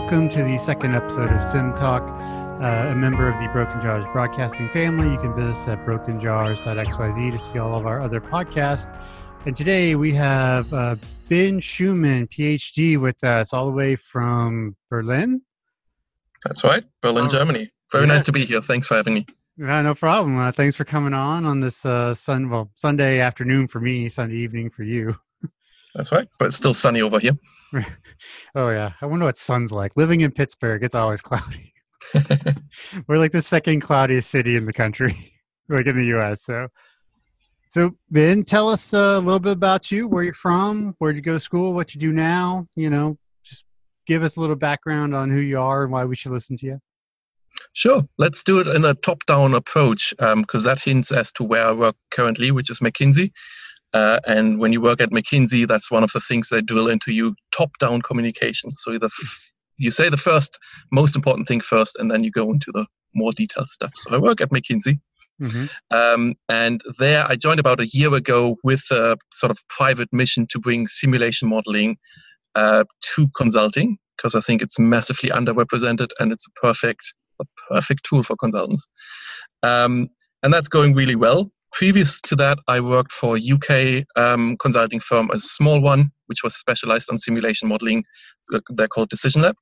welcome to the second episode of Sim Talk. Uh, a member of the Broken Jars broadcasting family. You can visit us at brokenjars.xyz to see all of our other podcasts. And today we have uh, Ben Schumann, PhD, with us all the way from Berlin. That's right, Berlin, oh, Germany. Very yes. nice to be here. Thanks for having me. Yeah, no problem. Uh, thanks for coming on on this uh, sun, well, Sunday afternoon for me, Sunday evening for you. That's right, but it's still sunny over here. oh yeah, I wonder what sun's like. Living in Pittsburgh, it's always cloudy. We're like the second cloudiest city in the country, like in the U.S. So, so Ben, tell us uh, a little bit about you. Where you're from? Where'd you go to school? What you do now? You know, just give us a little background on who you are and why we should listen to you. Sure, let's do it in a top-down approach because um, that hints as to where I work currently, which is McKinsey. Uh, and when you work at McKinsey, that's one of the things they drill into you top-down communications. So the f- you say the first most important thing first, and then you go into the more detailed stuff. So I work at McKinsey. Mm-hmm. Um, and there I joined about a year ago with a sort of private mission to bring simulation modeling uh, to consulting because I think it's massively underrepresented and it's a perfect a perfect tool for consultants. Um, and that's going really well. Previous to that, I worked for a UK um, consulting firm, a small one, which was specialized on simulation modeling. They're called Decision Lab.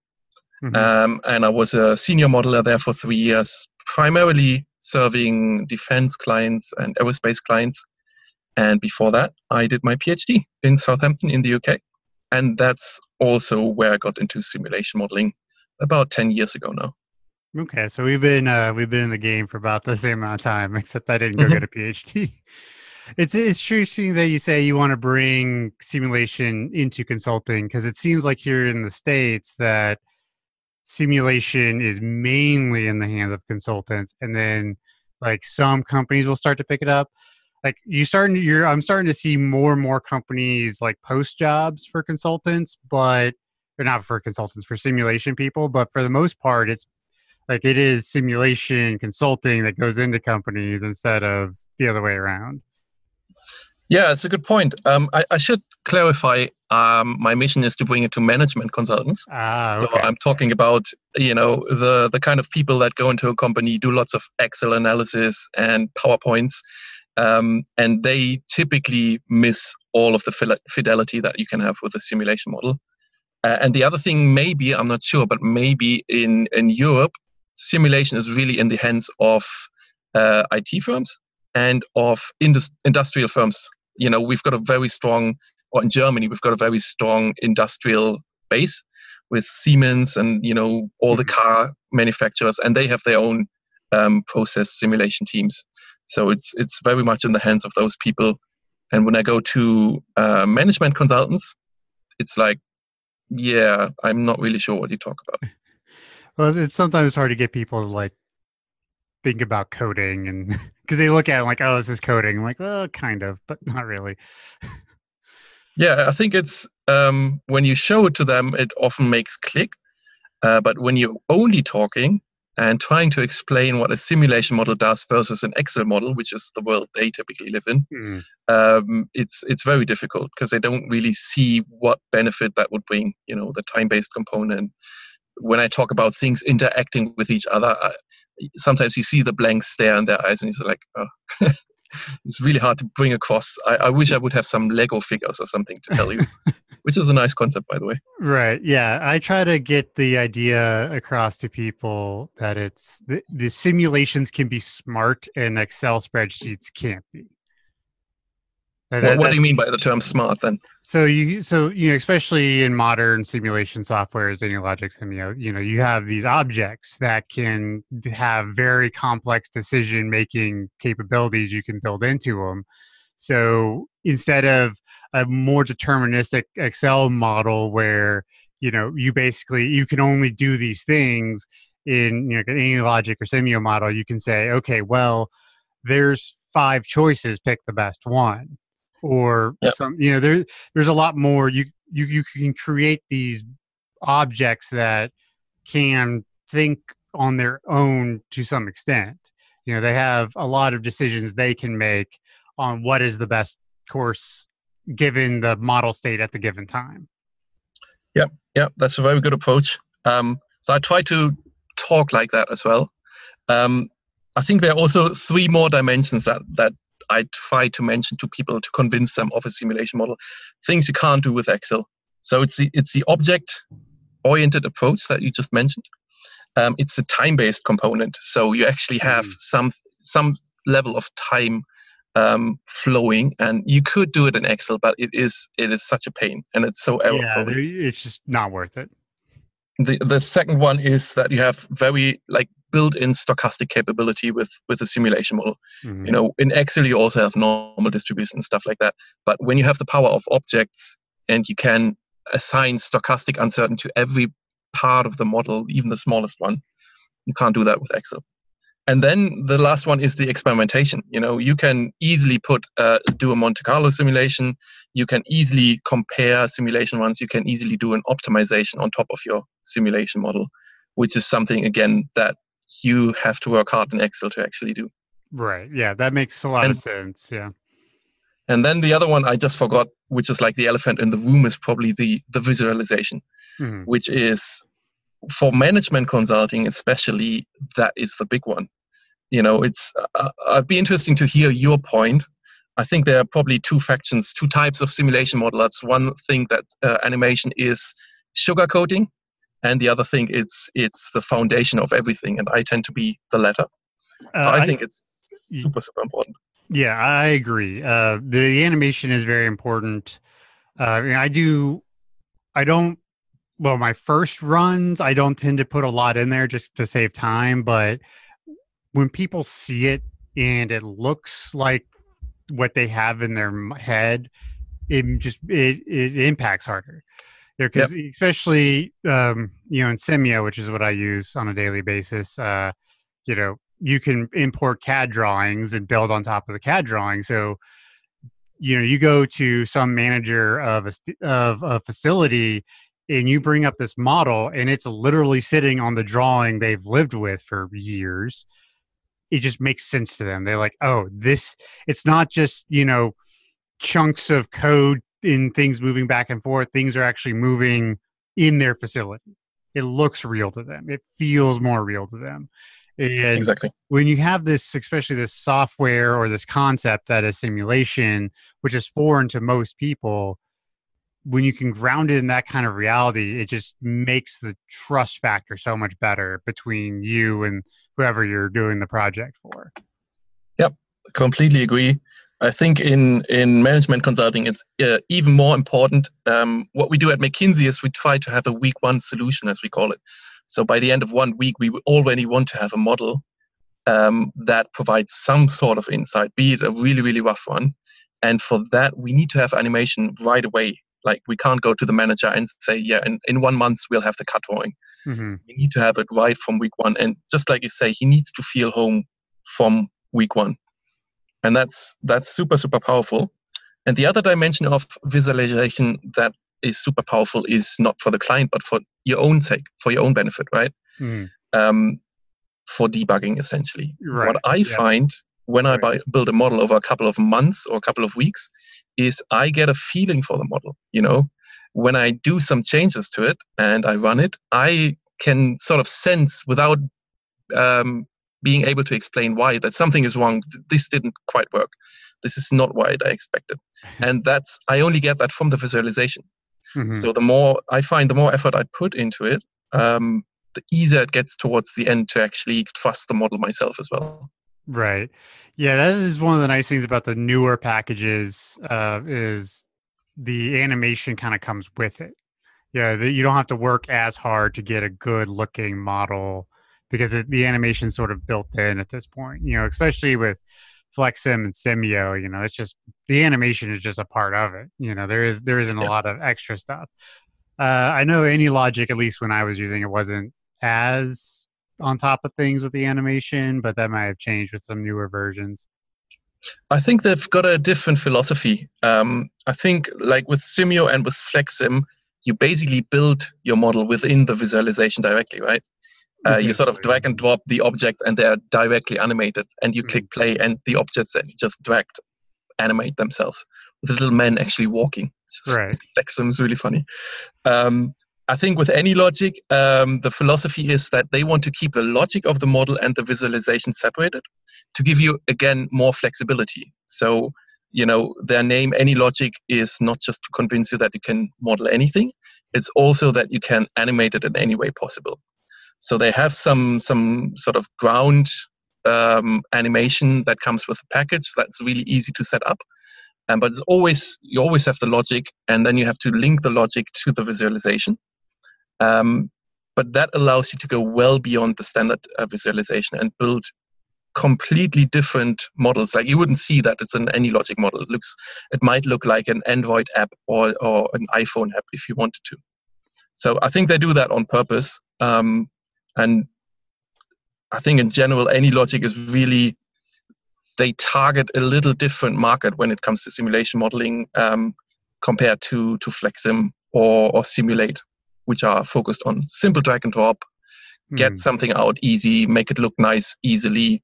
Mm-hmm. Um, and I was a senior modeler there for three years, primarily serving defense clients and aerospace clients. And before that, I did my PhD in Southampton in the UK. And that's also where I got into simulation modeling about 10 years ago now. Okay, so we've been uh, we've been in the game for about the same amount of time, except I didn't go mm-hmm. get a PhD. It's it's interesting that you say you want to bring simulation into consulting because it seems like here in the states that simulation is mainly in the hands of consultants, and then like some companies will start to pick it up. Like you starting, you're I'm starting to see more and more companies like post jobs for consultants, but or not for consultants for simulation people, but for the most part, it's like it is simulation consulting that goes into companies instead of the other way around. Yeah, it's a good point. Um, I, I, should clarify. Um, my mission is to bring it to management consultants. Ah, okay. So I'm talking about you know the the kind of people that go into a company, do lots of Excel analysis and PowerPoints, um, and they typically miss all of the fidelity that you can have with a simulation model. Uh, and the other thing, maybe I'm not sure, but maybe in in Europe simulation is really in the hands of uh, IT firms and of indus- industrial firms. You know, we've got a very strong, or in Germany, we've got a very strong industrial base with Siemens and you know all the mm-hmm. car manufacturers, and they have their own um, process simulation teams. So it's it's very much in the hands of those people. And when I go to uh, management consultants, it's like, yeah, I'm not really sure what you talk about. Well, it's sometimes hard to get people to like think about coding and because they look at it like, oh, this is coding. I'm like, well, kind of, but not really. yeah, I think it's um, when you show it to them, it often makes click. Uh, but when you're only talking and trying to explain what a simulation model does versus an Excel model, which is the world they typically live in, mm. um, it's it's very difficult because they don't really see what benefit that would bring. You know, the time-based component, when I talk about things interacting with each other, I, sometimes you see the blank stare in their eyes, and you're like, oh. it's really hard to bring across. I, I, wish I would have some Lego figures or something to tell you, which is a nice concept, by the way. Right. Yeah. I try to get the idea across to people that it's the, the simulations can be smart and Excel spreadsheets can't be. That, what do you mean by the term smart then? So you so you know especially in modern simulation software, is AnyLogic Simio, you know you have these objects that can have very complex decision making capabilities you can build into them. So instead of a more deterministic Excel model where you know you basically you can only do these things in you know AnyLogic or Simio model, you can say, okay, well, there's five choices, pick the best one or yep. some you know there there's a lot more you you you can create these objects that can think on their own to some extent you know they have a lot of decisions they can make on what is the best course given the model state at the given time yep yep that's a very good approach Um, so I try to talk like that as well. Um, I think there are also three more dimensions that that I try to mention to people to convince them of a simulation model. Things you can't do with Excel. So it's the it's the object oriented approach that you just mentioned. Um, it's a time based component. So you actually have mm. some some level of time um, flowing, and you could do it in Excel, but it is it is such a pain, and it's so error yeah, it's just not worth it. The the second one is that you have very like built-in stochastic capability with with the simulation model. Mm-hmm. You know, in Excel you also have normal distribution and stuff like that. But when you have the power of objects and you can assign stochastic uncertainty to every part of the model, even the smallest one, you can't do that with Excel. And then the last one is the experimentation. You know, you can easily put uh, do a Monte Carlo simulation. You can easily compare simulation ones. You can easily do an optimization on top of your simulation model, which is something again that you have to work hard in Excel to actually do. Right. Yeah, that makes a lot and, of sense. Yeah. And then the other one I just forgot, which is like the elephant in the room, is probably the the visualization, mm-hmm. which is for management consulting especially that is the big one. You know, it's uh, I'd be interesting to hear your point. I think there are probably two factions, two types of simulation modelers. One thing that uh, animation is sugarcoating, and the other thing it's it's the foundation of everything and i tend to be the latter. So uh, i think I, it's super super important. Yeah i agree. Uh, the animation is very important. Uh, I, mean, I do i don't well my first runs i don't tend to put a lot in there just to save time but when people see it and it looks like what they have in their head it just it, it impacts harder yeah, because yep. especially um, you know in Simio, which is what I use on a daily basis, uh, you know, you can import CAD drawings and build on top of the CAD drawing. So, you know, you go to some manager of a of a facility and you bring up this model and it's literally sitting on the drawing they've lived with for years it just makes sense to them they're like oh this it's not just you know chunks of code in things moving back and forth, things are actually moving in their facility. It looks real to them. It feels more real to them. And exactly. When you have this, especially this software or this concept that is simulation, which is foreign to most people, when you can ground it in that kind of reality, it just makes the trust factor so much better between you and whoever you're doing the project for. Yep, completely agree. I think in in management consulting, it's uh, even more important. Um, what we do at McKinsey is we try to have a week one solution, as we call it. So by the end of one week, we already want to have a model um, that provides some sort of insight, be it a really really rough one. And for that, we need to have animation right away. Like we can't go to the manager and say, yeah, in, in one month we'll have the CAD drawing. Mm-hmm. We need to have it right from week one. And just like you say, he needs to feel home from week one and that's that's super super powerful and the other dimension of visualization that is super powerful is not for the client but for your own sake for your own benefit right mm. um, for debugging essentially right. what i yeah. find when right. i buy, build a model over a couple of months or a couple of weeks is i get a feeling for the model you know when i do some changes to it and i run it i can sort of sense without um, being able to explain why that something is wrong this didn't quite work. This is not what i expected. And that's i only get that from the visualization. Mm-hmm. so the more i find the more effort i put into it um, the easier it gets towards the end to actually trust the model myself as well. Right. Yeah that is one of the nice things about the newer packages uh, is the animation kind of comes with it. Yeah the, you don't have to work as hard to get a good looking model because it, the animation's sort of built in at this point. You know, especially with FlexSim and Simio, you know, it's just the animation is just a part of it. You know, there is there isn't a lot of extra stuff. Uh, I know AnyLogic, at least when I was using it, wasn't as on top of things with the animation, but that might have changed with some newer versions. I think they've got a different philosophy. Um, I think, like with Simio and with FlexSim, you basically build your model within the visualization directly, right? Uh, you sort of drag and drop the objects and they're directly animated and you mm-hmm. click play and the objects that you just dragged animate themselves with the little men actually walking right like is really funny um, I think with AnyLogic, um, the philosophy is that they want to keep the logic of the model and the visualization separated to give you, again, more flexibility. So, you know, their name, AnyLogic, is not just to convince you that you can model anything, it's also that you can animate it in any way possible. So they have some some sort of ground um, animation that comes with the package that's really easy to set up. Um, but it's always you always have the logic, and then you have to link the logic to the visualization. Um, but that allows you to go well beyond the standard uh, visualization and build completely different models. Like you wouldn't see that it's an AnyLogic model. It looks, it might look like an Android app or or an iPhone app if you wanted to. So I think they do that on purpose. Um, and I think in general, AnyLogic is really they target a little different market when it comes to simulation modeling um, compared to to FlexSim or, or Simul8 which are focused on simple drag and drop, get mm. something out easy, make it look nice easily.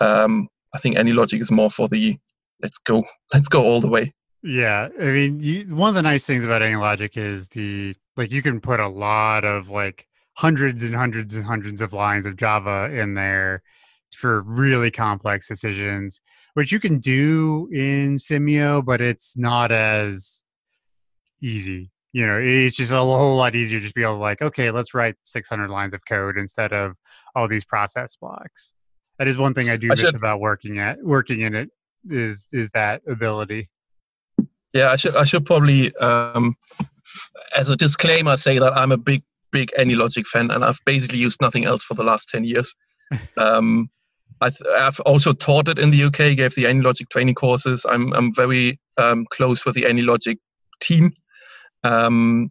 Um, I think AnyLogic is more for the let's go, let's go all the way. Yeah, I mean, you, one of the nice things about AnyLogic is the like you can put a lot of like hundreds and hundreds and hundreds of lines of Java in there for really complex decisions, which you can do in Simio, but it's not as easy you know it's just a whole lot easier just be able to like okay let's write 600 lines of code instead of all these process blocks. That is one thing i do I miss should, about working at working in it is is that ability. Yeah i should i should probably um as a disclaimer say that i'm a big big AnyLogic fan and i've basically used nothing else for the last 10 years. Um I have also taught it in the uk gave the AnyLogic training courses. I'm i'm very um, close with the AnyLogic team. Um,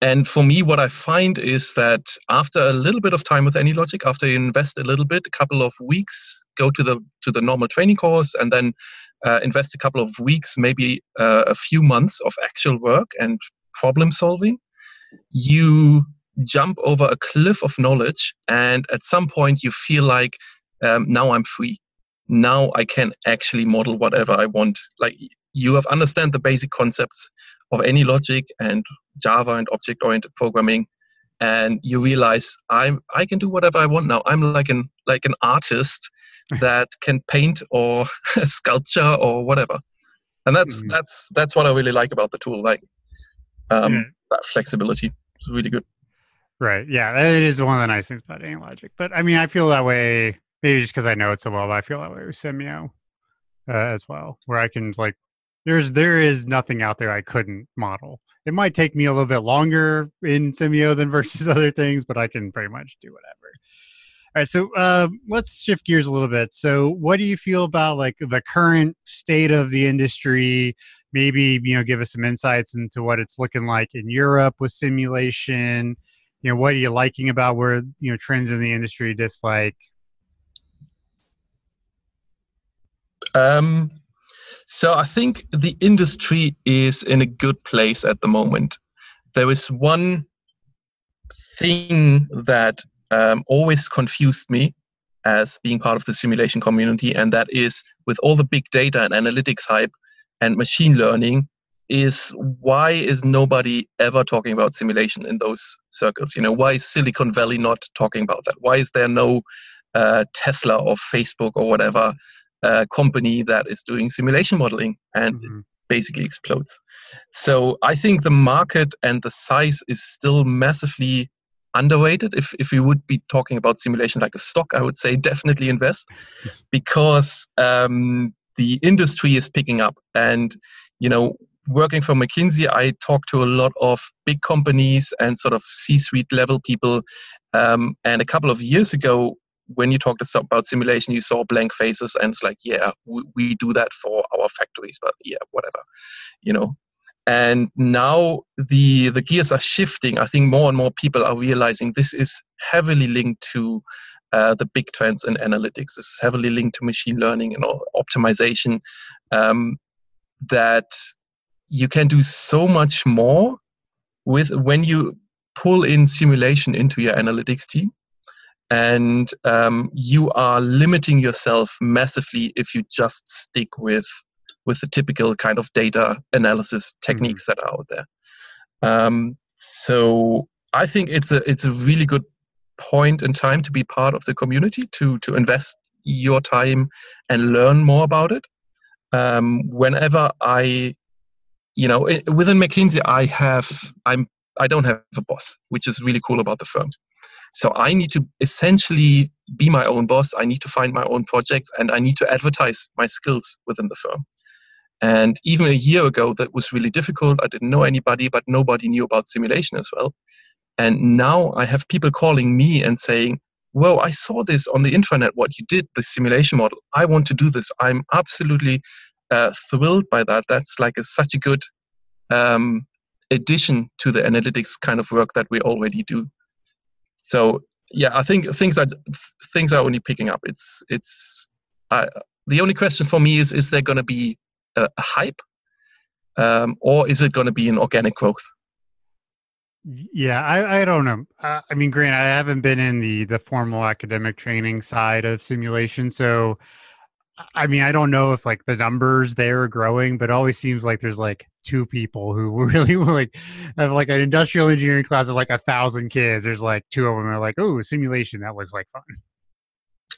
and for me, what I find is that after a little bit of time with AnyLogic, after you invest a little bit, a couple of weeks, go to the to the normal training course, and then uh, invest a couple of weeks, maybe uh, a few months of actual work and problem solving, you jump over a cliff of knowledge, and at some point you feel like um, now I'm free. Now I can actually model whatever I want. Like you have understand the basic concepts of AnyLogic and Java and object-oriented programming, and you realize I'm I can do whatever I want now. I'm like an like an artist that can paint or sculpture or whatever, and that's mm-hmm. that's that's what I really like about the tool. Like um. That flexibility is really good. Right. Yeah, it is one of the nice things about AnyLogic. But I mean, I feel that way maybe just because I know it so well. But I feel that way with Simio uh, as well, where I can like there's there is nothing out there I couldn't model. It might take me a little bit longer in Simio than versus other things, but I can pretty much do whatever. All right, so uh, let's shift gears a little bit. So, what do you feel about like the current state of the industry? Maybe you know, give us some insights into what it's looking like in Europe with simulation. You know, what are you liking about where you know trends in the industry? Dislike. Um, so I think the industry is in a good place at the moment. There is one thing that um, always confused me as being part of the simulation community, and that is with all the big data and analytics hype and machine learning, is why is nobody ever talking about simulation in those circles? You know, why is Silicon Valley not talking about that? Why is there no uh, Tesla or Facebook or whatever uh, company that is doing simulation modeling and mm-hmm. basically explodes. So I think the market and the size is still massively underrated. If if we would be talking about simulation like a stock, I would say definitely invest because um, the industry is picking up. And you know, working for McKinsey, I talk to a lot of big companies and sort of C-suite level people. Um, and a couple of years ago, when you talked about simulation, you saw blank faces, and it's like, yeah, we, we do that for our factories, but yeah, whatever, you know. And now the the gears are shifting. I think more and more people are realizing this is heavily linked to uh, the big trends in analytics. This is heavily linked to machine learning and optimization. Um, that you can do so much more with when you pull in simulation into your analytics team and um, you are limiting yourself massively if you just stick with with the typical kind of data analysis techniques mm-hmm. that are out there. Um, so I think it's a it's a really good point in time to be part of the community to to invest your time and learn more about it. Um, whenever I, you know, within McKinsey, I have I'm I don't have a boss, which is really cool about the firm. So I need to essentially be my own boss. I need to find my own projects and I need to advertise my skills within the firm. And even a year ago, that was really difficult. I didn't know anybody, but nobody knew about simulation as well. And now I have people calling me and saying, Well, I saw this on the intranet, what you did, the simulation model. I want to do this. I'm absolutely uh, thrilled by that. That's like a, such a good um, addition to the analytics kind of work that we already do. So yeah, I think things are things are only picking up. It's it's uh, the only question for me is is there going to be a, a hype, um, or is it going to be an organic growth? Yeah, I, I don't know. Uh, I mean, Grant, I haven't been in the the formal academic training side of simulation, so I mean, I don't know if like the numbers there are growing, but it always seems like there's like two people who really like have like an industrial engineering class of like a thousand kids. There's like two of them are like, oh, simulation, that looks like fun.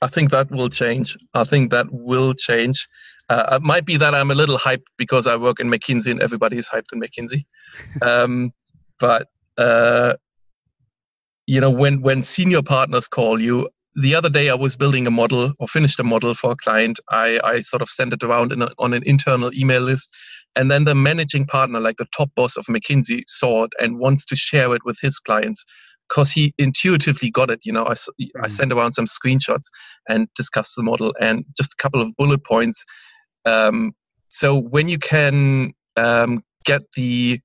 I think that will change. I think that will change. Uh, it might be that I'm a little hyped because I work in McKinsey and everybody is hyped in McKinsey. Um, but uh, you know, when when senior partners call you, the other day I was building a model or finished a model for a client. I, I sort of sent it around a, on an internal email list. And then the managing partner, like the top boss of McKinsey, saw it and wants to share it with his clients because he intuitively got it. You know, I. I sent around some screenshots and discussed the model and just a couple of bullet points. Um, so when you can um, get the,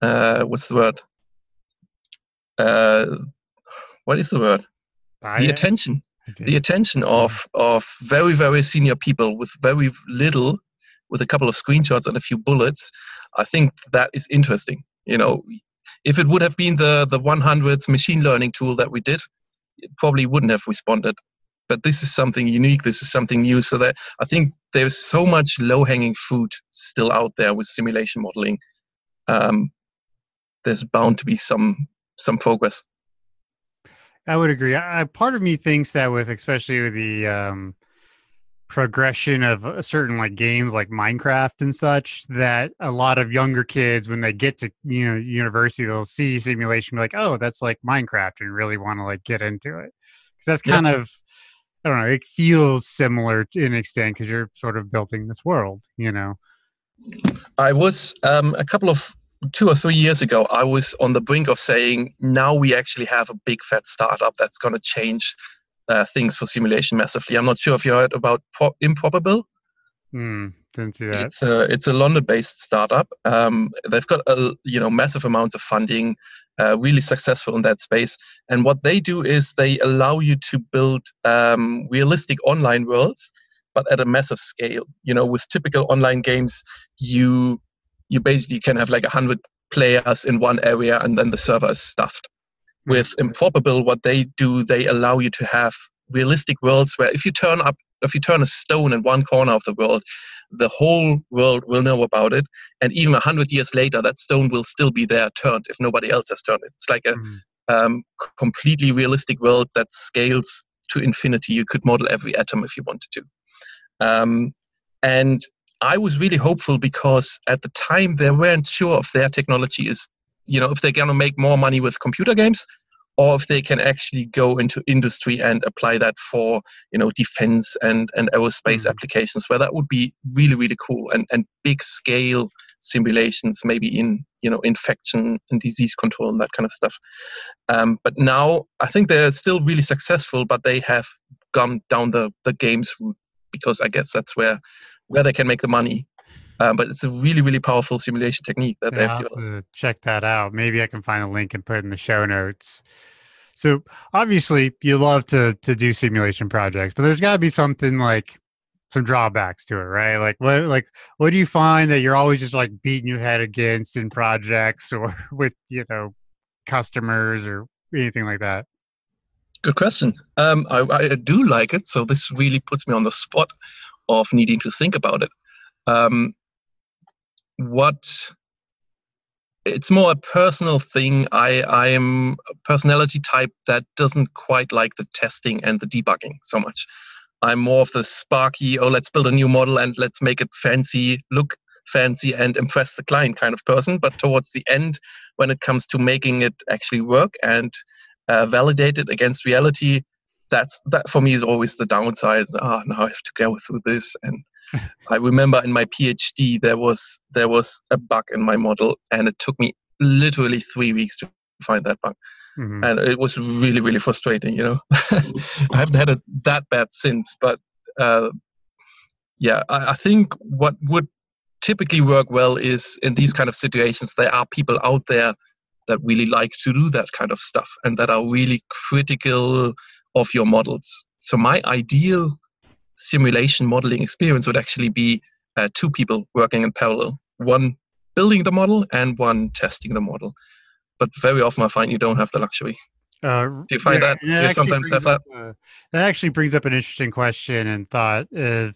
uh, what's the word? Uh, what is the word? the attention. The attention of of very very senior people with very little with a couple of screenshots and a few bullets i think that is interesting you know. If it would have been the the 100th machine learning tool that we did it probably wouldn't have responded but this is something unique this is something new so that i think there's so much low hanging fruit still out there with simulation modeling um, there's bound to be some some progress I would agree. I, part of me thinks that with especially with the um, progression of uh, certain like games like Minecraft and such, that a lot of younger kids when they get to you know university, they'll see simulation, be like, oh, that's like Minecraft, and really want to like get into it because that's kind yep. of I don't know. It feels similar to an extent because you're sort of building this world, you know. I was um, a couple of two or three years ago, I was on the brink of saying, now we actually have a big fat startup that's going to change uh, things for simulation massively. I'm not sure if you heard about Pro- Improbable. Hmm, didn't see that. It's a it's a London-based startup. Um, they've got a you know massive amounts of funding, uh, really successful in that space. And what they do is they allow you to build um, realistic online worlds, but at a massive scale. You know, with typical online games, you you basically can have like a 100 players in one area and then the server is stuffed. With Improbable, what they do, they allow you to have realistic worlds where if you turn up, if you turn a stone in one corner of the world, the whole world will know about it. And even 100 years later, that stone will still be there turned if nobody else has turned it. It's like a mm-hmm. um, completely realistic world that scales to infinity. You could model every atom if you wanted to. Um, and I was really hopeful because at the time they weren't sure if their technology is, you know, if they're going to make more money with computer games or if they can actually go into industry and apply that for, you know, defense and, and aerospace mm-hmm. applications where that would be really, really cool and, and big scale simulations, maybe in, you know, infection and disease control and that kind of stuff. Um, but now I think they're still really successful, but they have gone down the, the games route because I guess that's where where they can make the money. Um, but it's a really, really powerful simulation technique that yeah, they have to check that out. Maybe I can find a link and put it in the show notes. So obviously, you love to to do simulation projects, but there's got to be something like some drawbacks to it, right? Like what like what do you find that you're always just like beating your head against in projects or with you know customers or anything like that? Good question. Um, I, I do like it, so this really puts me on the spot of needing to think about it. Um, what it's more a personal thing. I I am a personality type that doesn't quite like the testing and the debugging so much. I'm more of the sparky, oh, let's build a new model and let's make it fancy, look fancy, and impress the client kind of person. But towards the end, when it comes to making it actually work and uh, validate it against reality, that's that for me is always the downside. Ah, oh, now I have to go through this. And I remember in my PhD there was there was a bug in my model, and it took me literally three weeks to find that bug. Mm-hmm. And it was really, really frustrating. You know, I haven't had it that bad since, but uh, yeah, I, I think what would typically work well is in these kind of situations there are people out there that really like to do that kind of stuff and that are really critical of your models. So my ideal simulation modeling experience would actually be uh, two people working in parallel, one building the model and one testing the model. But very often I find you don't have the luxury. Uh, Do you find yeah, that you sometimes have that? Uh, that actually brings up an interesting question and thought of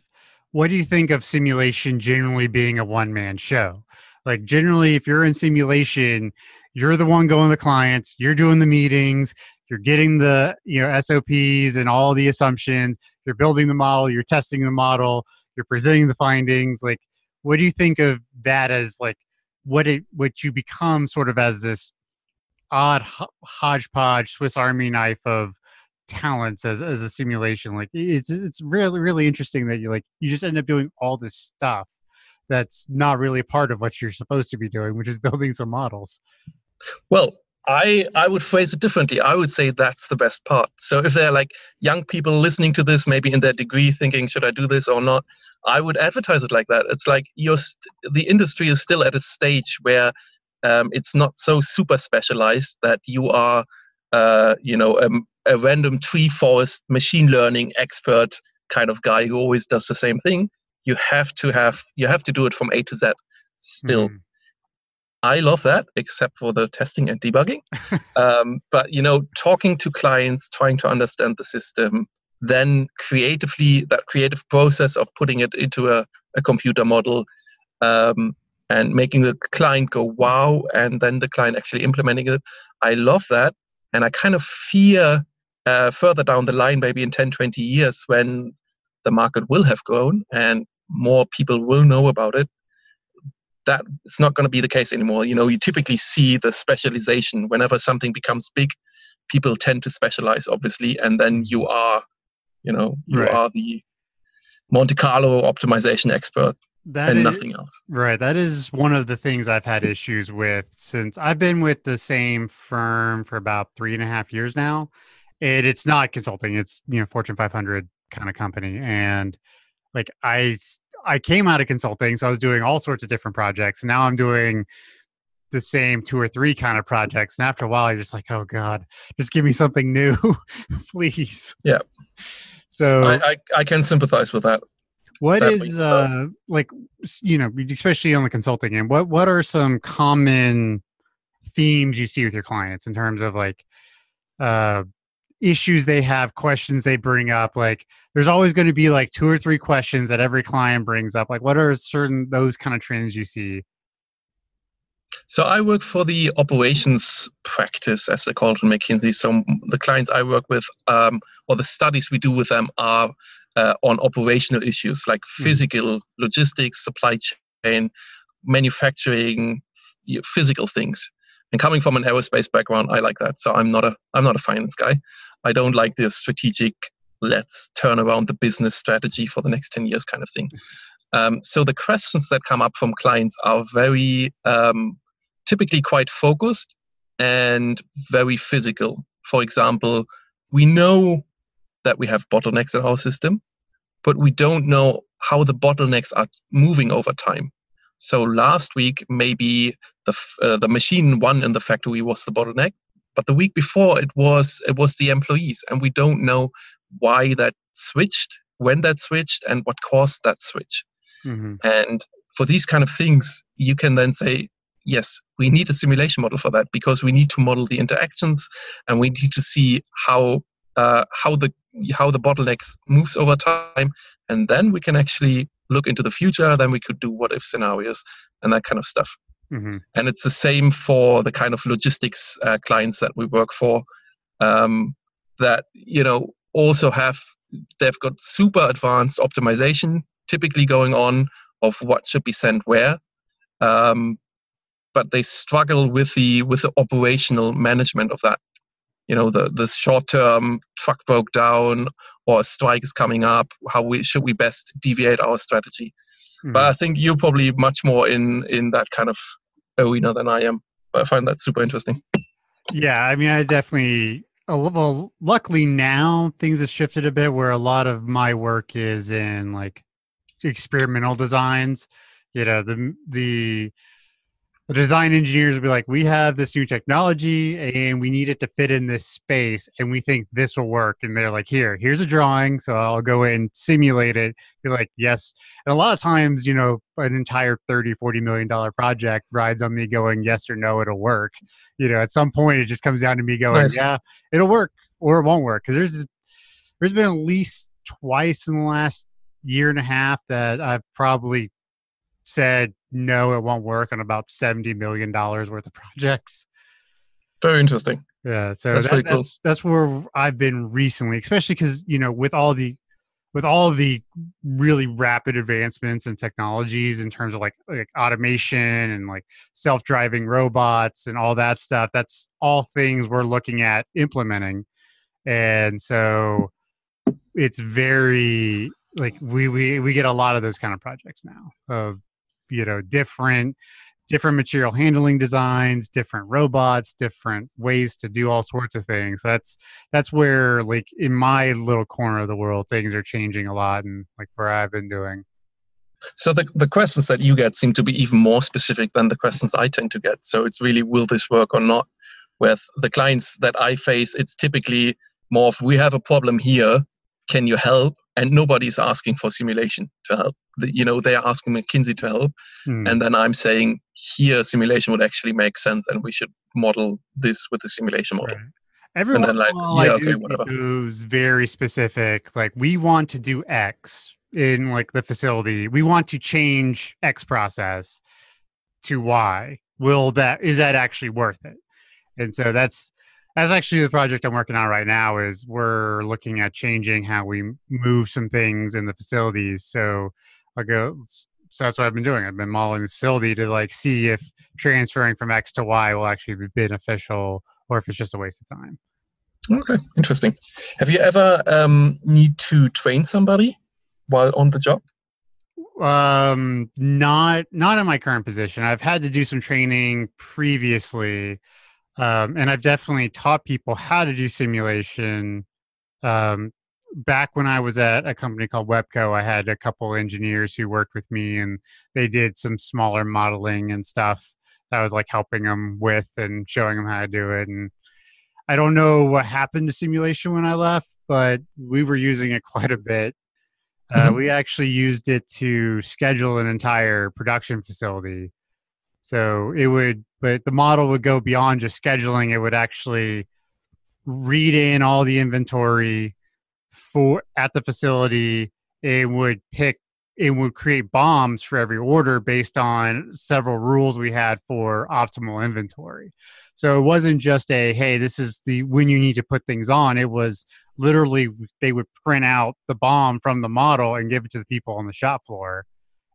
what do you think of simulation generally being a one man show? Like generally, if you're in simulation, you're the one going to the clients, you're doing the meetings, you're getting the you know SOPs and all the assumptions, you're building the model, you're testing the model, you're presenting the findings. Like, what do you think of that as like what it what you become sort of as this odd hodgepodge Swiss Army knife of talents as as a simulation? Like, it's it's really really interesting that you like you just end up doing all this stuff that's not really part of what you're supposed to be doing, which is building some models. Well, I I would phrase it differently. I would say that's the best part. So if there are like young people listening to this, maybe in their degree, thinking should I do this or not, I would advertise it like that. It's like you're st- the industry is still at a stage where um, it's not so super specialized that you are, uh, you know, a, a random tree forest machine learning expert kind of guy who always does the same thing. You have to have you have to do it from A to Z still. Mm. I love that, except for the testing and debugging. um, but you know, talking to clients, trying to understand the system, then creatively that creative process of putting it into a, a computer model um, and making the client go wow, and then the client actually implementing it. I love that, and I kind of fear uh, further down the line, maybe in 10, 20 years, when the market will have grown and more people will know about it that's not going to be the case anymore. You know, you typically see the specialization whenever something becomes big. People tend to specialize, obviously, and then you are, you know, you right. are the Monte Carlo optimization expert that and is, nothing else. Right. That is one of the things I've had issues with since I've been with the same firm for about three and a half years now. And it's not consulting; it's you know Fortune 500 kind of company, and like I I came out of consulting, so I was doing all sorts of different projects. And now I'm doing the same two or three kind of projects. And after a while, you're just like, oh God, just give me something new, please. Yeah. So I, I, I, can sympathize with that. What is uh like you know, especially on the consulting end, what what are some common themes you see with your clients in terms of like uh issues they have, questions they bring up. Like there's always going to be like two or three questions that every client brings up. Like what are certain those kind of trends you see? So I work for the operations practice, as they call it in McKinsey. So the clients I work with, um, or the studies we do with them, are uh, on operational issues like hmm. physical, mm. logistics, supply chain, manufacturing, physical things. And coming from an aerospace background, I like that. So I'm not a I'm not a finance guy. I don't like the strategic, let's turn around the business strategy for the next 10 years kind of thing. Um, so the questions that come up from clients are very um, typically quite focused and very physical. For example, we know that we have bottlenecks in our system, but we don't know how the bottlenecks are moving over time. So last week, maybe the uh, the machine one in the factory was the bottleneck, but the week before it was it was the employees, and we don't know why that switched, when that switched, and what caused that switch. Mm-hmm. And for these kind of things, you can then say, yes, we need a simulation model for that because we need to model the interactions, and we need to see how uh, how the how the bottlenecks moves over time, and then we can actually look into the future. Then we could do what if scenarios and that kind of stuff. Mm-hmm. And it's the same for the kind of logistics uh, clients that we work for. Um, that you know also have they've got super advanced optimization typically going on of what should be sent where. Um, but they struggle with the with the operational management of that. You know, the the short term truck broke down or a strike is coming up. How we should we best deviate our strategy? Mm-hmm. But I think you're probably much more in in that kind of arena than I am. But I find that super interesting. Yeah, I mean, I definitely. Well, luckily now things have shifted a bit where a lot of my work is in like experimental designs. You know, the the the design engineers will be like, we have this new technology and we need it to fit in this space and we think this will work. And they're like, here, here's a drawing. So I'll go in, simulate it, be like, yes. And a lot of times, you know, an entire 30, 40 million dollar project rides on me going, yes or no, it'll work. You know, at some point it just comes down to me going, nice. yeah, it'll work or it won't work. Cause there's, there's been at least twice in the last year and a half that I've probably said no, it won't work on about seventy million dollars worth of projects. Very interesting. Yeah, so that's, that, cool. that's, that's where I've been recently, especially because you know with all the with all the really rapid advancements in technologies in terms of like, like automation and like self-driving robots and all that stuff that's all things we're looking at implementing and so it's very like we we we get a lot of those kind of projects now of you know different different material handling designs different robots different ways to do all sorts of things. That's that's where like in my little corner of the world things are changing a lot and like where i've been doing. So the, the questions that you get seem to be even more specific than the questions i tend to get. So it's really will this work or not with the clients that i face? It's typically more of we have a problem here. Can you help and nobody's asking for simulation to help you know they are asking mckinsey to help mm. and then i'm saying here simulation would actually make sense and we should model this with the simulation model right. Every once like, while yeah, I do okay, very specific, like we want to do X in like the facility. We want to change X process to Y. Will that is that actually worth it? And so that's that's actually the project I'm working on right now. Is we're looking at changing how we move some things in the facilities. So I go. So that's what I've been doing. I've been modeling the facility to like see if transferring from X to Y will actually be beneficial or if it's just a waste of time. Okay, interesting. Have you ever um, need to train somebody while on the job? Um, not not in my current position. I've had to do some training previously um, and I've definitely taught people how to do simulation. Um, back when I was at a company called Webco, I had a couple engineers who worked with me, and they did some smaller modeling and stuff. that I was like helping them with and showing them how to do it. And I don't know what happened to simulation when I left, but we were using it quite a bit. Uh, mm-hmm. we actually used it to schedule an entire production facility. So it would but the model would go beyond just scheduling. It would actually read in all the inventory for at the facility. It would pick it would create BOMs for every order based on several rules we had for optimal inventory. So it wasn't just a hey, this is the when you need to put things on. It was literally they would print out the BOM from the model and give it to the people on the shop floor.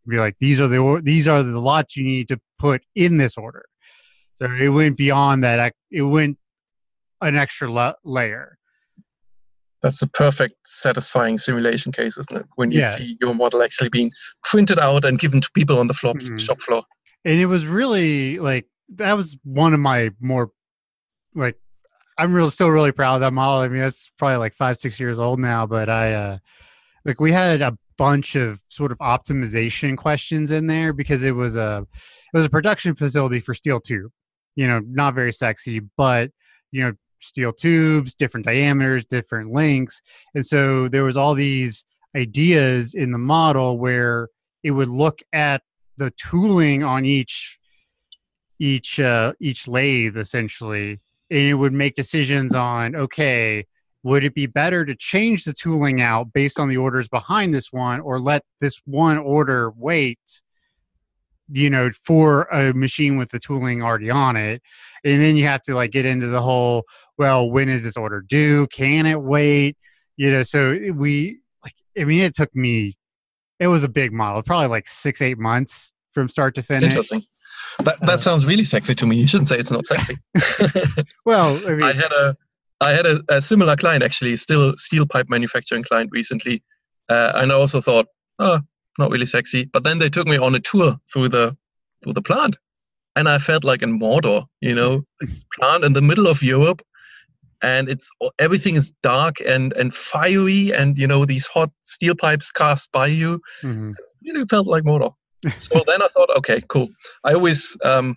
Be like, these are the these are the lots you need to put in this order. So it went beyond that. It went an extra la- layer. That's a perfect, satisfying simulation case, isn't it? When you yeah. see your model actually being printed out and given to people on the floor, mm-hmm. shop floor. And it was really like that was one of my more like I'm real still really proud of that model. I mean, that's probably like five, six years old now, but I uh like we had a bunch of sort of optimization questions in there because it was a it was a production facility for steel tube you know, not very sexy, but you know, steel tubes, different diameters, different lengths. And so there was all these ideas in the model where it would look at the tooling on each each uh, each lathe essentially and it would make decisions on okay would it be better to change the tooling out based on the orders behind this one or let this one order wait you know, for a machine with the tooling already on it. And then you have to like get into the whole, well, when is this order due? Can it wait? You know, so we like, I mean, it took me, it was a big model, probably like six, eight months from start to finish. Interesting. That that uh, sounds really sexy to me. You shouldn't say it's not sexy. well, I, mean, I had a I had a, a, similar client actually, still steel pipe manufacturing client recently, uh, and I also thought, oh, not really sexy. But then they took me on a tour through the through the plant, and I felt like in Mordor, you know, this plant in the middle of Europe, and it's everything is dark and and fiery, and you know these hot steel pipes cast by you. Mm-hmm. Really felt like Mordor. so then I thought, okay, cool. I always, um,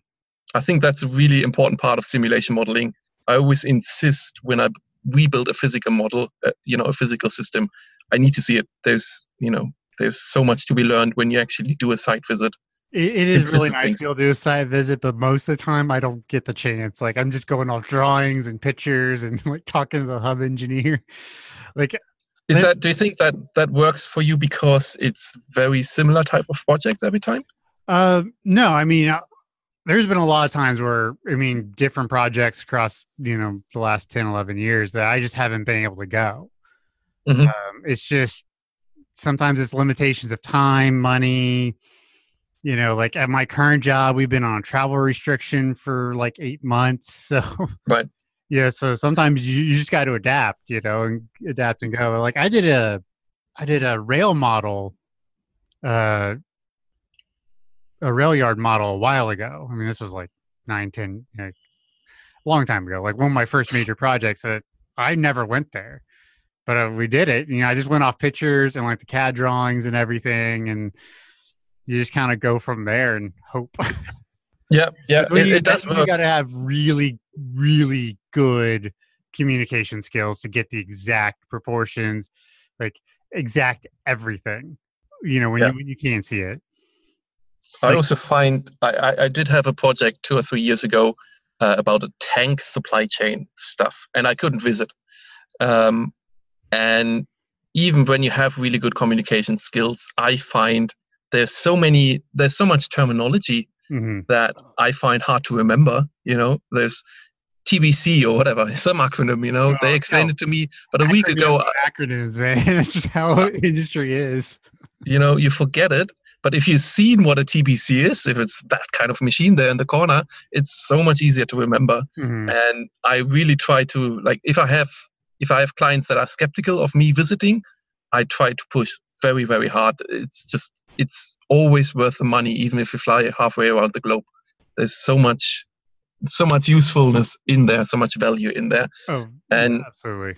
I think that's a really important part of simulation modeling. I always insist when I rebuild a physical model, uh, you know, a physical system, I need to see it. There's, you know, there's so much to be learned when you actually do a site visit. it, it is really nice things. to be able to do a site visit, but most of the time I don't get the chance. Like I'm just going off drawings and pictures and like talking to the hub engineer. Like is that do you think that that works for you because it's very similar type of projects every time? Uh, no, I mean, uh, there's been a lot of times where I mean, different projects across you know the last 10, 11 years that I just haven't been able to go. Mm-hmm. Um, it's just sometimes it's limitations of time, money. You know, like at my current job, we've been on a travel restriction for like eight months. So, right. Yeah, so sometimes you, you just got to adapt, you know, and adapt and go. Like I did a, I did a rail model, uh, a rail yard model a while ago. I mean, this was like nine, ten, you know, a long time ago. Like one of my first major projects that I never went there, but uh, we did it. You know, I just went off pictures and like the CAD drawings and everything, and you just kind of go from there and hope. Yeah, yeah, it, you, it does. You got to have really, really good communication skills to get the exact proportions, like exact everything. You know, when yeah. you when you can't see it. I like, also find I, I did have a project two or three years ago uh, about a tank supply chain stuff, and I couldn't visit. Um, and even when you have really good communication skills, I find there's so many there's so much terminology mm-hmm. that I find hard to remember. You know, there's TBC or whatever, some acronym, you know. Oh, they explained it to me, but a week ago. Acronyms, man. That's just how industry is. You know, you forget it. But if you've seen what a TBC is, if it's that kind of machine there in the corner, it's so much easier to remember. Mm-hmm. And I really try to like if I have if I have clients that are skeptical of me visiting, I try to push very, very hard. It's just it's always worth the money, even if you fly halfway around the globe. There's so much so much usefulness in there, so much value in there. Oh, and absolutely.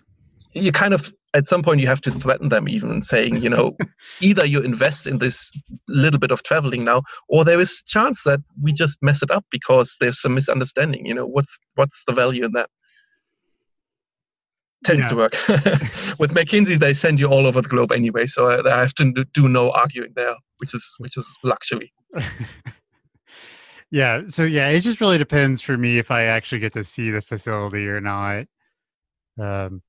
You kind of at some point you have to threaten them even saying, you know, either you invest in this little bit of traveling now, or there is chance that we just mess it up because there's some misunderstanding. You know, what's what's the value in that? Tends yeah. to work. With McKinsey, they send you all over the globe anyway, so I, I have to do no arguing there, which is which is luxury. Yeah. So yeah, it just really depends for me if I actually get to see the facility or not. Um,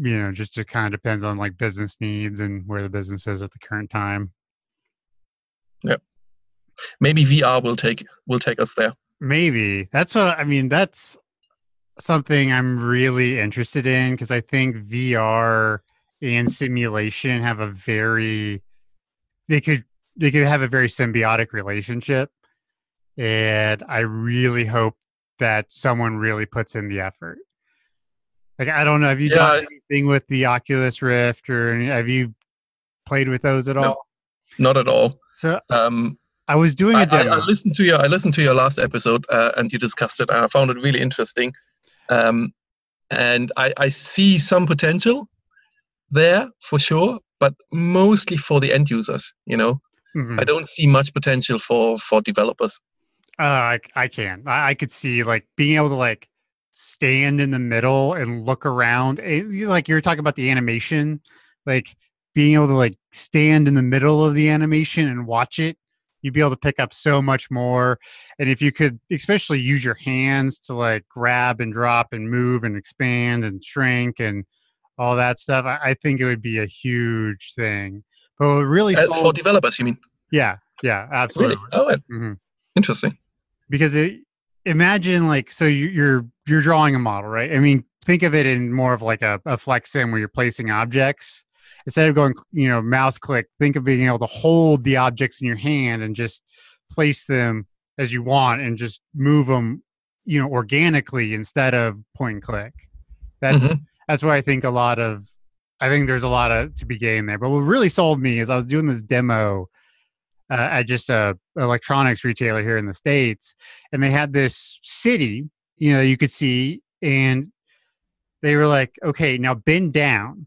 you know, just it kind of depends on like business needs and where the business is at the current time. Yep. Maybe VR will take will take us there. Maybe. That's what I mean, that's something I'm really interested in because I think VR and simulation have a very they could they could have a very symbiotic relationship and I really hope that someone really puts in the effort. Like I don't know, have you yeah. done anything with the Oculus Rift, or have you played with those at all? No, not at all. So um, I was doing a demo. I, I, listened to your I listened to your last episode, uh, and you discussed it, and I found it really interesting. Um, and I, I see some potential there for sure, but mostly for the end users. You know, mm-hmm. I don't see much potential for for developers. Uh, I I can. I, I could see like being able to like stand in the middle and look around. It, eh, like you're talking about the animation, like being able to like stand in the middle of the animation and watch it. You'd be able to pick up so much more. And if you could, especially use your hands to like grab and drop and move and expand and shrink and all that stuff, I, I think it would be a huge thing. But really, uh, for developers, you mean? Yeah, yeah, absolutely. Really? Oh, mm-hmm. Interesting. Because it, imagine like so you're you're drawing a model, right? I mean, think of it in more of like a, a FlexSim where you're placing objects instead of going you know mouse click. Think of being able to hold the objects in your hand and just place them as you want and just move them you know organically instead of point and click that's mm-hmm. that's where i think a lot of i think there's a lot of to be gained there but what really sold me is i was doing this demo uh, at just a electronics retailer here in the states and they had this city you know you could see and they were like okay now bend down.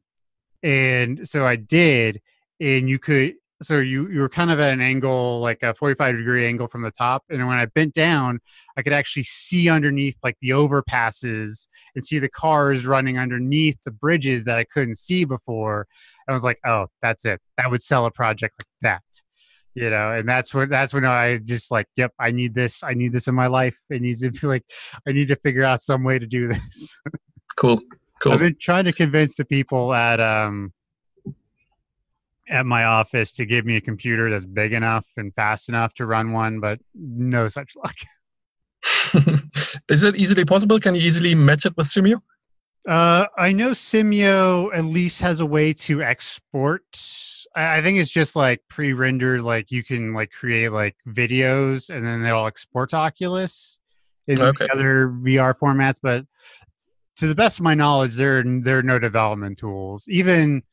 And so i did and you could so you you were kind of at an angle like a 45 degree angle from the top and when i bent down i could actually see underneath like the overpasses and see the cars running underneath the bridges that i couldn't see before. And i was like oh that's it. That would sell a project like that you know and that's when that's when i just like yep i need this i need this in my life it needs to be like i need to figure out some way to do this cool cool i've been trying to convince the people at um at my office to give me a computer that's big enough and fast enough to run one, but no such luck. Is it easily possible? Can you easily match it with Simio? Uh, I know Simio at least has a way to export. I, I think it's just like pre-rendered. Like you can like create like videos and then they'll export to Oculus in okay. other VR formats. But to the best of my knowledge, there there are no development tools. Even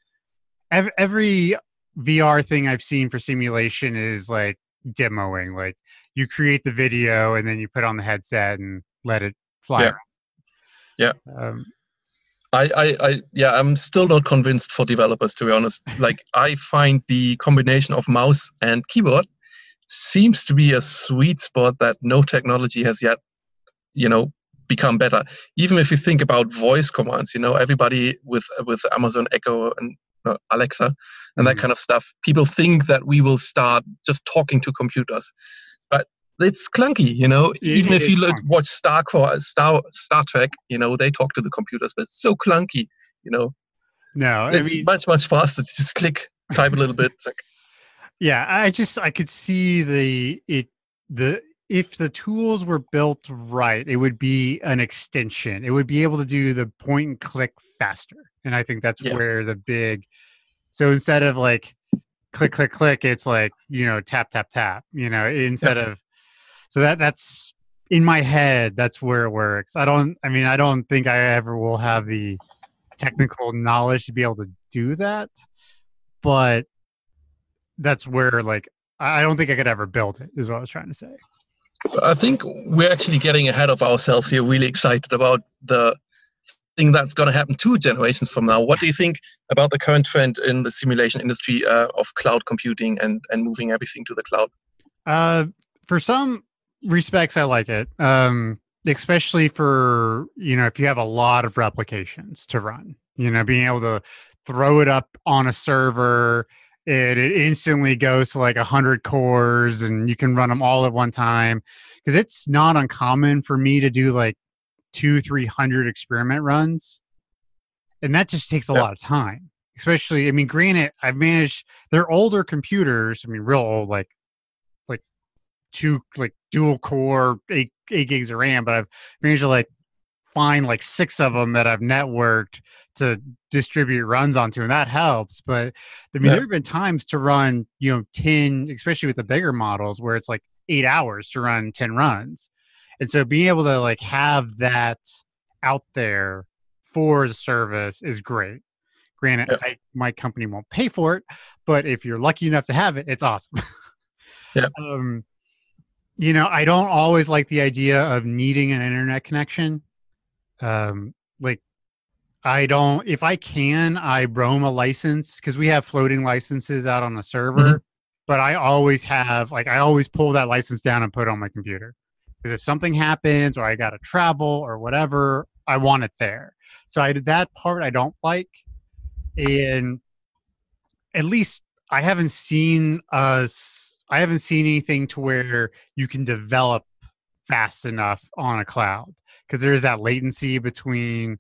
every VR thing I've seen for simulation is like demoing. Like you create the video and then you put on the headset and let it fly. Yeah. Yeah. Um, I, I, I, yeah, I'm still not convinced for developers to be honest. Like I find the combination of mouse and keyboard seems to be a sweet spot that no technology has yet, you know, become better. Even if you think about voice commands, you know, everybody with with Amazon Echo and uh, Alexa and that mm-hmm. kind of stuff. People think that we will start just talking to computers, but it's clunky, you know. It, Even if you look, watch Star, Star Star Trek, you know, they talk to the computers, but it's so clunky, you know. No, it's I mean, much much faster to just click, type a little bit. Like, yeah, I just I could see the it the if the tools were built right, it would be an extension. It would be able to do the point and click faster. And I think that's yeah. where the big so instead of like click click click, it's like, you know, tap tap tap, you know, instead yeah. of so that that's in my head, that's where it works. I don't I mean, I don't think I ever will have the technical knowledge to be able to do that. But that's where like I don't think I could ever build it, is what I was trying to say. I think we're actually getting ahead of ourselves here, really excited about the thing that's going to happen two generations from now. What do you think about the current trend in the simulation industry uh, of cloud computing and, and moving everything to the cloud? Uh, for some respects, I like it, um, especially for, you know, if you have a lot of replications to run, you know, being able to throw it up on a server it, it instantly goes to like 100 cores and you can run them all at one time because it's not uncommon for me to do like two 300 experiment runs and that just takes a yep. lot of time especially i mean granted i've managed they're older computers i mean real old like like two like dual core eight eight gigs of ram but i've managed to like find like six of them that i've networked to distribute runs onto, and that helps. But I mean, yeah. there have been times to run, you know, 10, especially with the bigger models, where it's like eight hours to run 10 runs. And so being able to like have that out there for the service is great. Granted. I, my company won't pay for it, but if you're lucky enough to have it, it's awesome. yeah. Um, you know, I don't always like the idea of needing an internet connection. Um, like I don't. If I can, I roam a license because we have floating licenses out on the server. Mm-hmm. But I always have like I always pull that license down and put it on my computer because if something happens or I got to travel or whatever, I want it there. So I that part I don't like, and at least I haven't seen us. I haven't seen anything to where you can develop fast enough on a cloud because there is that latency between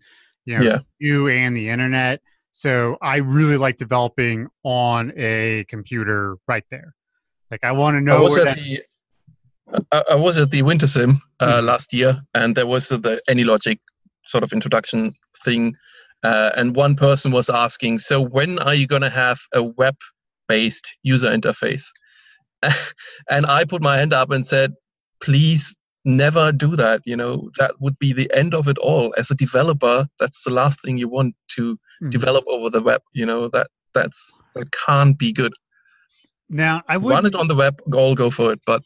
you know, yeah. you and the internet. So I really like developing on a computer right there. Like I want to know was that the I, I was at the Winter Sim uh, mm-hmm. last year, and there was the AnyLogic sort of introduction thing. Uh, and one person was asking, so when are you going to have a web-based user interface? and I put my hand up and said, please never do that. You know, that would be the end of it all. As a developer, that's the last thing you want to mm-hmm. develop over the web. You know, that that's that can't be good. Now I would run it on the web, all go for it, but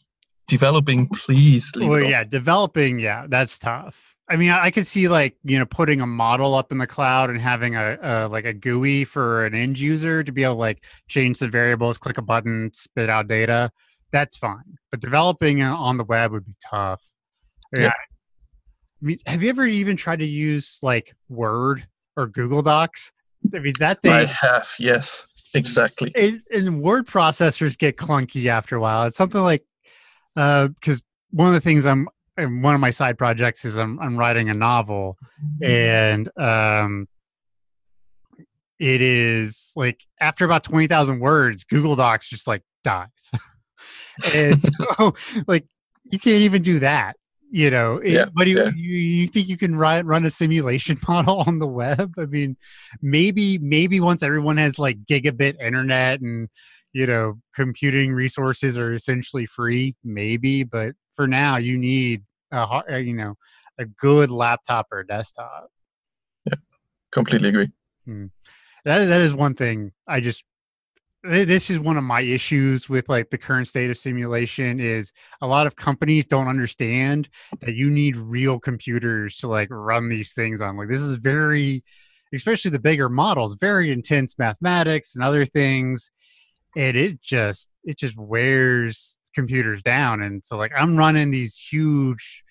developing, please. well, yeah, developing, yeah, that's tough. I mean, I, could see like you know putting a model up in the cloud and having a, a, like a GUI for an end user to be able to like change the variables, click a button, spit out data. That's fine, but developing on the web would be tough. Yeah. I mean, have you ever even tried to use like Word or Google Docs? I mean, that thing. I have, yes, exactly. It, and word processors get clunky after a while. It's something like because uh, one of the things I'm one of my side projects is I'm I'm writing a novel, mm-hmm. and um, it is like after about twenty thousand words, Google Docs just like dies, and so like you can't even do that. You know, it, yeah, but you, yeah. you, you think you can run run a simulation model on the web? I mean, maybe maybe once everyone has like gigabit internet and you know computing resources are essentially free maybe but for now you need a you know a good laptop or desktop. Yeah completely agree. Hmm. that is, that is one thing i just this is one of my issues with like the current state of simulation is a lot of companies don't understand that you need real computers to like run these things on. Like this is very especially the bigger models very intense mathematics and other things and it just it just wears computers down and so like i'm running these huge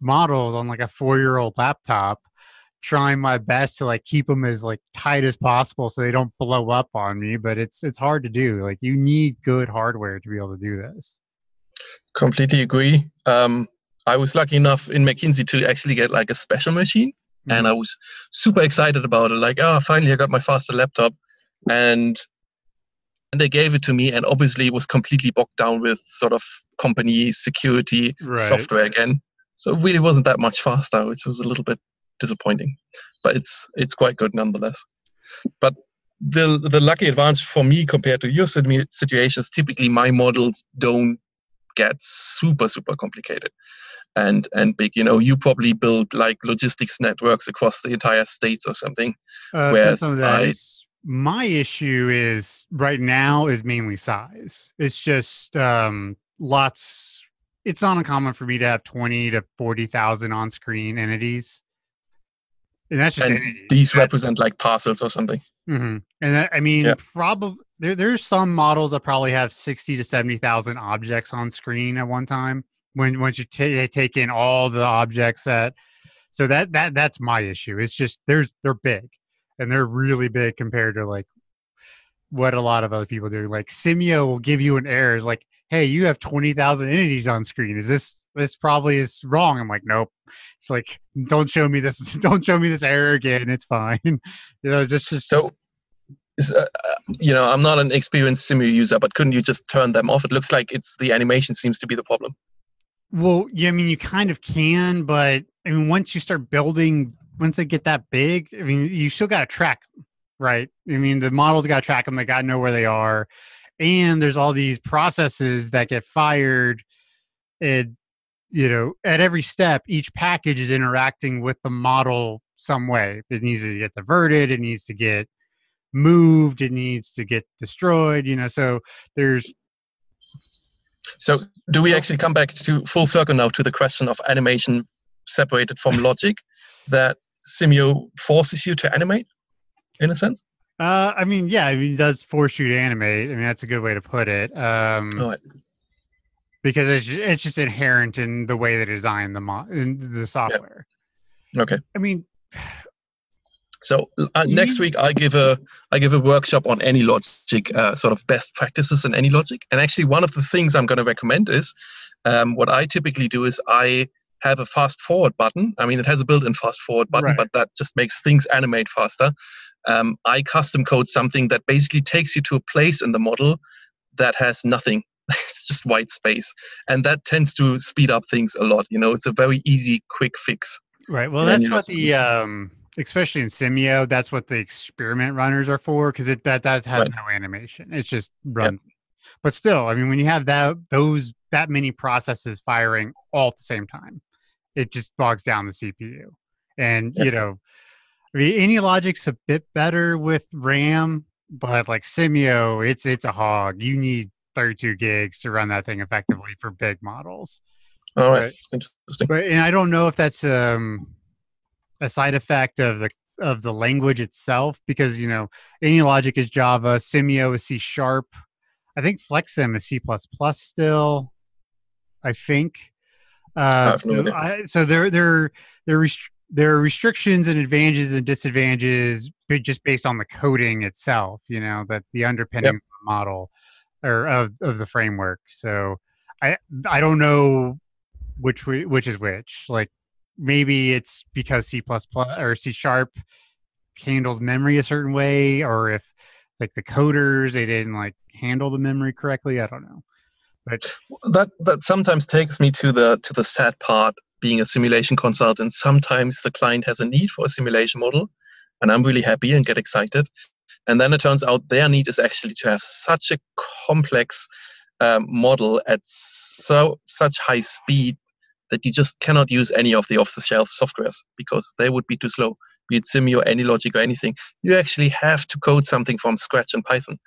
models on like a four year old laptop trying my best to like keep them as like tight as possible so they don't blow up on me but it's it's hard to do like you need good hardware to be able to do this completely agree um i was lucky enough in mckinsey to actually get like a special machine mm-hmm. and i was super excited about it like oh finally i got my faster laptop and and they gave it to me and obviously it was completely bogged down with sort of company security right. software again. So it really wasn't that much faster which was a little bit disappointing. But it's it's quite good nonetheless. But the the lucky advantage for me compared to your situations typically my models don't get super super complicated. And and big you know you probably build like logistics networks across the entire states or something. Uh, whereas I, my issue is right now is mainly size. It's just um, lots. It's not uncommon for me to have twenty to forty thousand on-screen entities, and that's just and these represent like parcels or something. Mm-hmm. And that, I mean, yeah. probably there. There's some models that probably have sixty to seventy thousand objects on screen at one time. When once you t- take in all the objects that, so that that that's my issue. It's just there's they're big and they're really big compared to like what a lot of other people do. Like Simio will give you an error. It's like, hey, you have twenty thousand entities on screen. Is this this probably is wrong? I'm like, nope. It's like, don't show me this. Don't show me this error again. It's fine. you know, just just so. Uh, you know, I'm not an experienced Simio user, but couldn't you just turn them off? It looks like it's the animation seems to be the problem. Well, yeah, I mean, you kind of can, but I mean, once you start building once they get that big, I mean, you still got to track right? I mean, the models got to track them. They got to know where they are, and there's all these processes that get fired. And you know, at every step, each package is interacting with the model some way. It needs to get diverted. It needs to get moved. It needs to get destroyed. You know, so there's so, do we actually come back to full circle now to the question of animation separated from logic? That Simio forces you to animate in a sense? Uh, I mean, yeah, I mean, it does force you to animate. I mean, that's a good way to put it. Um, oh, because it's it's just inherent in the way they design the mo- in the software. Okay. I mean, so uh, next week I give a I give a workshop on AnyLogic, uh, sort of best practices in AnyLogic, and actually one of the things I'm going to recommend is um, what I typically do is I have a fast forward button. I mean, it has a built in fast forward button, right. but that just makes things animate faster. Um, I custom code something that basically takes you to a place in the model that has nothing. it's just white space, and that tends to speed up things a lot. You know, it's a very easy, quick fix. Right. Well, that's what the um, especially in Simio, that's what the experiment runners are for because it that that has right. no animation. It just runs. Yep. But still, I mean, when you have that those that many processes firing all at the same time, it just bogs down the CPU. And you know, I mean, AnyLogic's a bit better with RAM, but like Simio, it's it's a hog. You need 32 gigs to run that thing effectively for big models. All right, but, interesting. But and I don't know if that's um a side effect of the of the language itself because you know AnyLogic is Java, Simio is C sharp. I think FlexSim is C plus plus still. I think. Uh, so, I, so there there there rest- there are restrictions and advantages and disadvantages just based on the coding itself. You know that the underpinning yep. model or of of the framework. So I I don't know which which is which. Like maybe it's because C plus plus or C sharp handles memory a certain way, or if like the coders they didn't like handle the memory correctly. I don't know. But that that sometimes takes me to the to the sad part. Being a simulation consultant, sometimes the client has a need for a simulation model, and I'm really happy and get excited. And then it turns out their need is actually to have such a complex um, model at so such high speed that you just cannot use any of the off-the-shelf softwares because they would be too slow, be it Simio or AnyLogic or anything. You actually have to code something from scratch in Python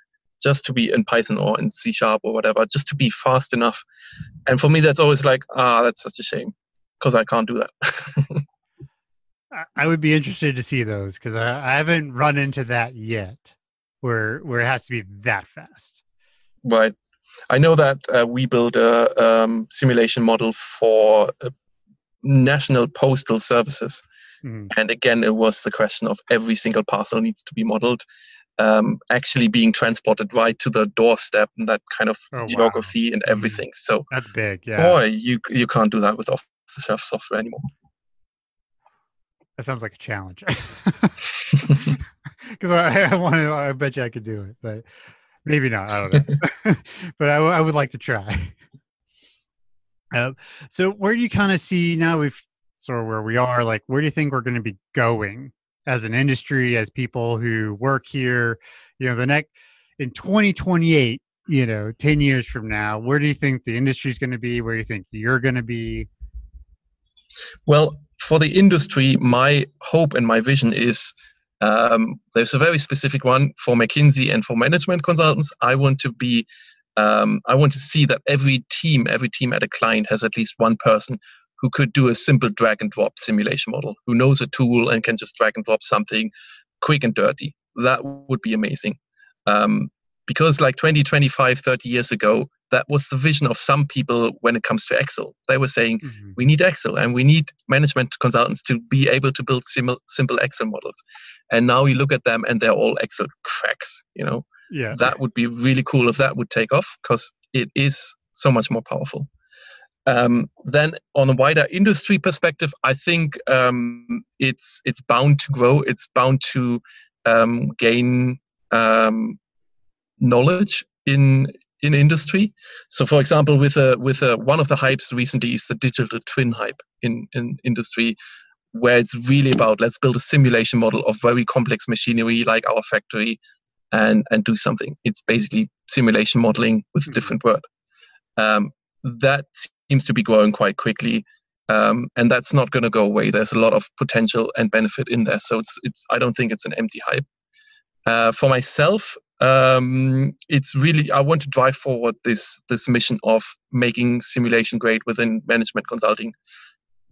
just to be in Python or in C sharp or whatever, just to be fast enough. And for me, that's always like, ah, that's such a shame because I can't do that. I would be interested to see those because I, I haven't run into that yet, where where it has to be that fast. Right. I know that uh, we built a um, simulation model for uh, national postal services. Mm. And again, it was the question of every single parcel needs to be modeled, um, actually being transported right to the doorstep and that kind of oh, geography wow. and mm-hmm. everything. So that's big. Yeah. Boy, you you can't do that with off-the-shelf software anymore. That sounds like a challenge. Because I, I want to. I bet you I could do it, but Maybe not. I don't know. but I, I, would like to try. Uh, so, where do you kind of see now? We've sort of where we are. Like, where do you think we're going to be going as an industry, as people who work here? You know, the next in 2028. You know, 10 years from now, where do you think the industry is going to be? Where do you think you're going to be? Well, for the industry, my hope and my vision is um, there's a very specific one for McKinsey and for management consultants. I want to be, um, I want to see that every team, every team at a client has at least one person who could do a simple drag and drop simulation model, who knows a tool and can just drag and drop something quick and dirty. That would be amazing. Um, because like 20, 25, 30 years ago, that was the vision of some people when it comes to Excel. They were saying, mm-hmm. we need Excel and we need management consultants to be able to build sim- simple Excel models. And now you look at them and they're all Excel cracks, you know? Yeah. That would be really cool if that would take off because it is so much more powerful. Um, then on a wider industry perspective, I think um, it's it's bound to grow. It's bound to um, gain um, knowledge in in industry. So, for example, with a with a, one of the hypes recently is the digital twin hype in in industry, where it's really about let's build a simulation model of very complex machinery like our factory, and and do something. It's basically simulation modeling with a mm-hmm. different word. Um, that seems to be growing quite quickly. Um, and that's not going to go away. There's a lot of potential and benefit in there. So it's it's. I don't think it's an empty hype. Uh, for myself, um, it's really I want to drive forward this this mission of making simulation great within management consulting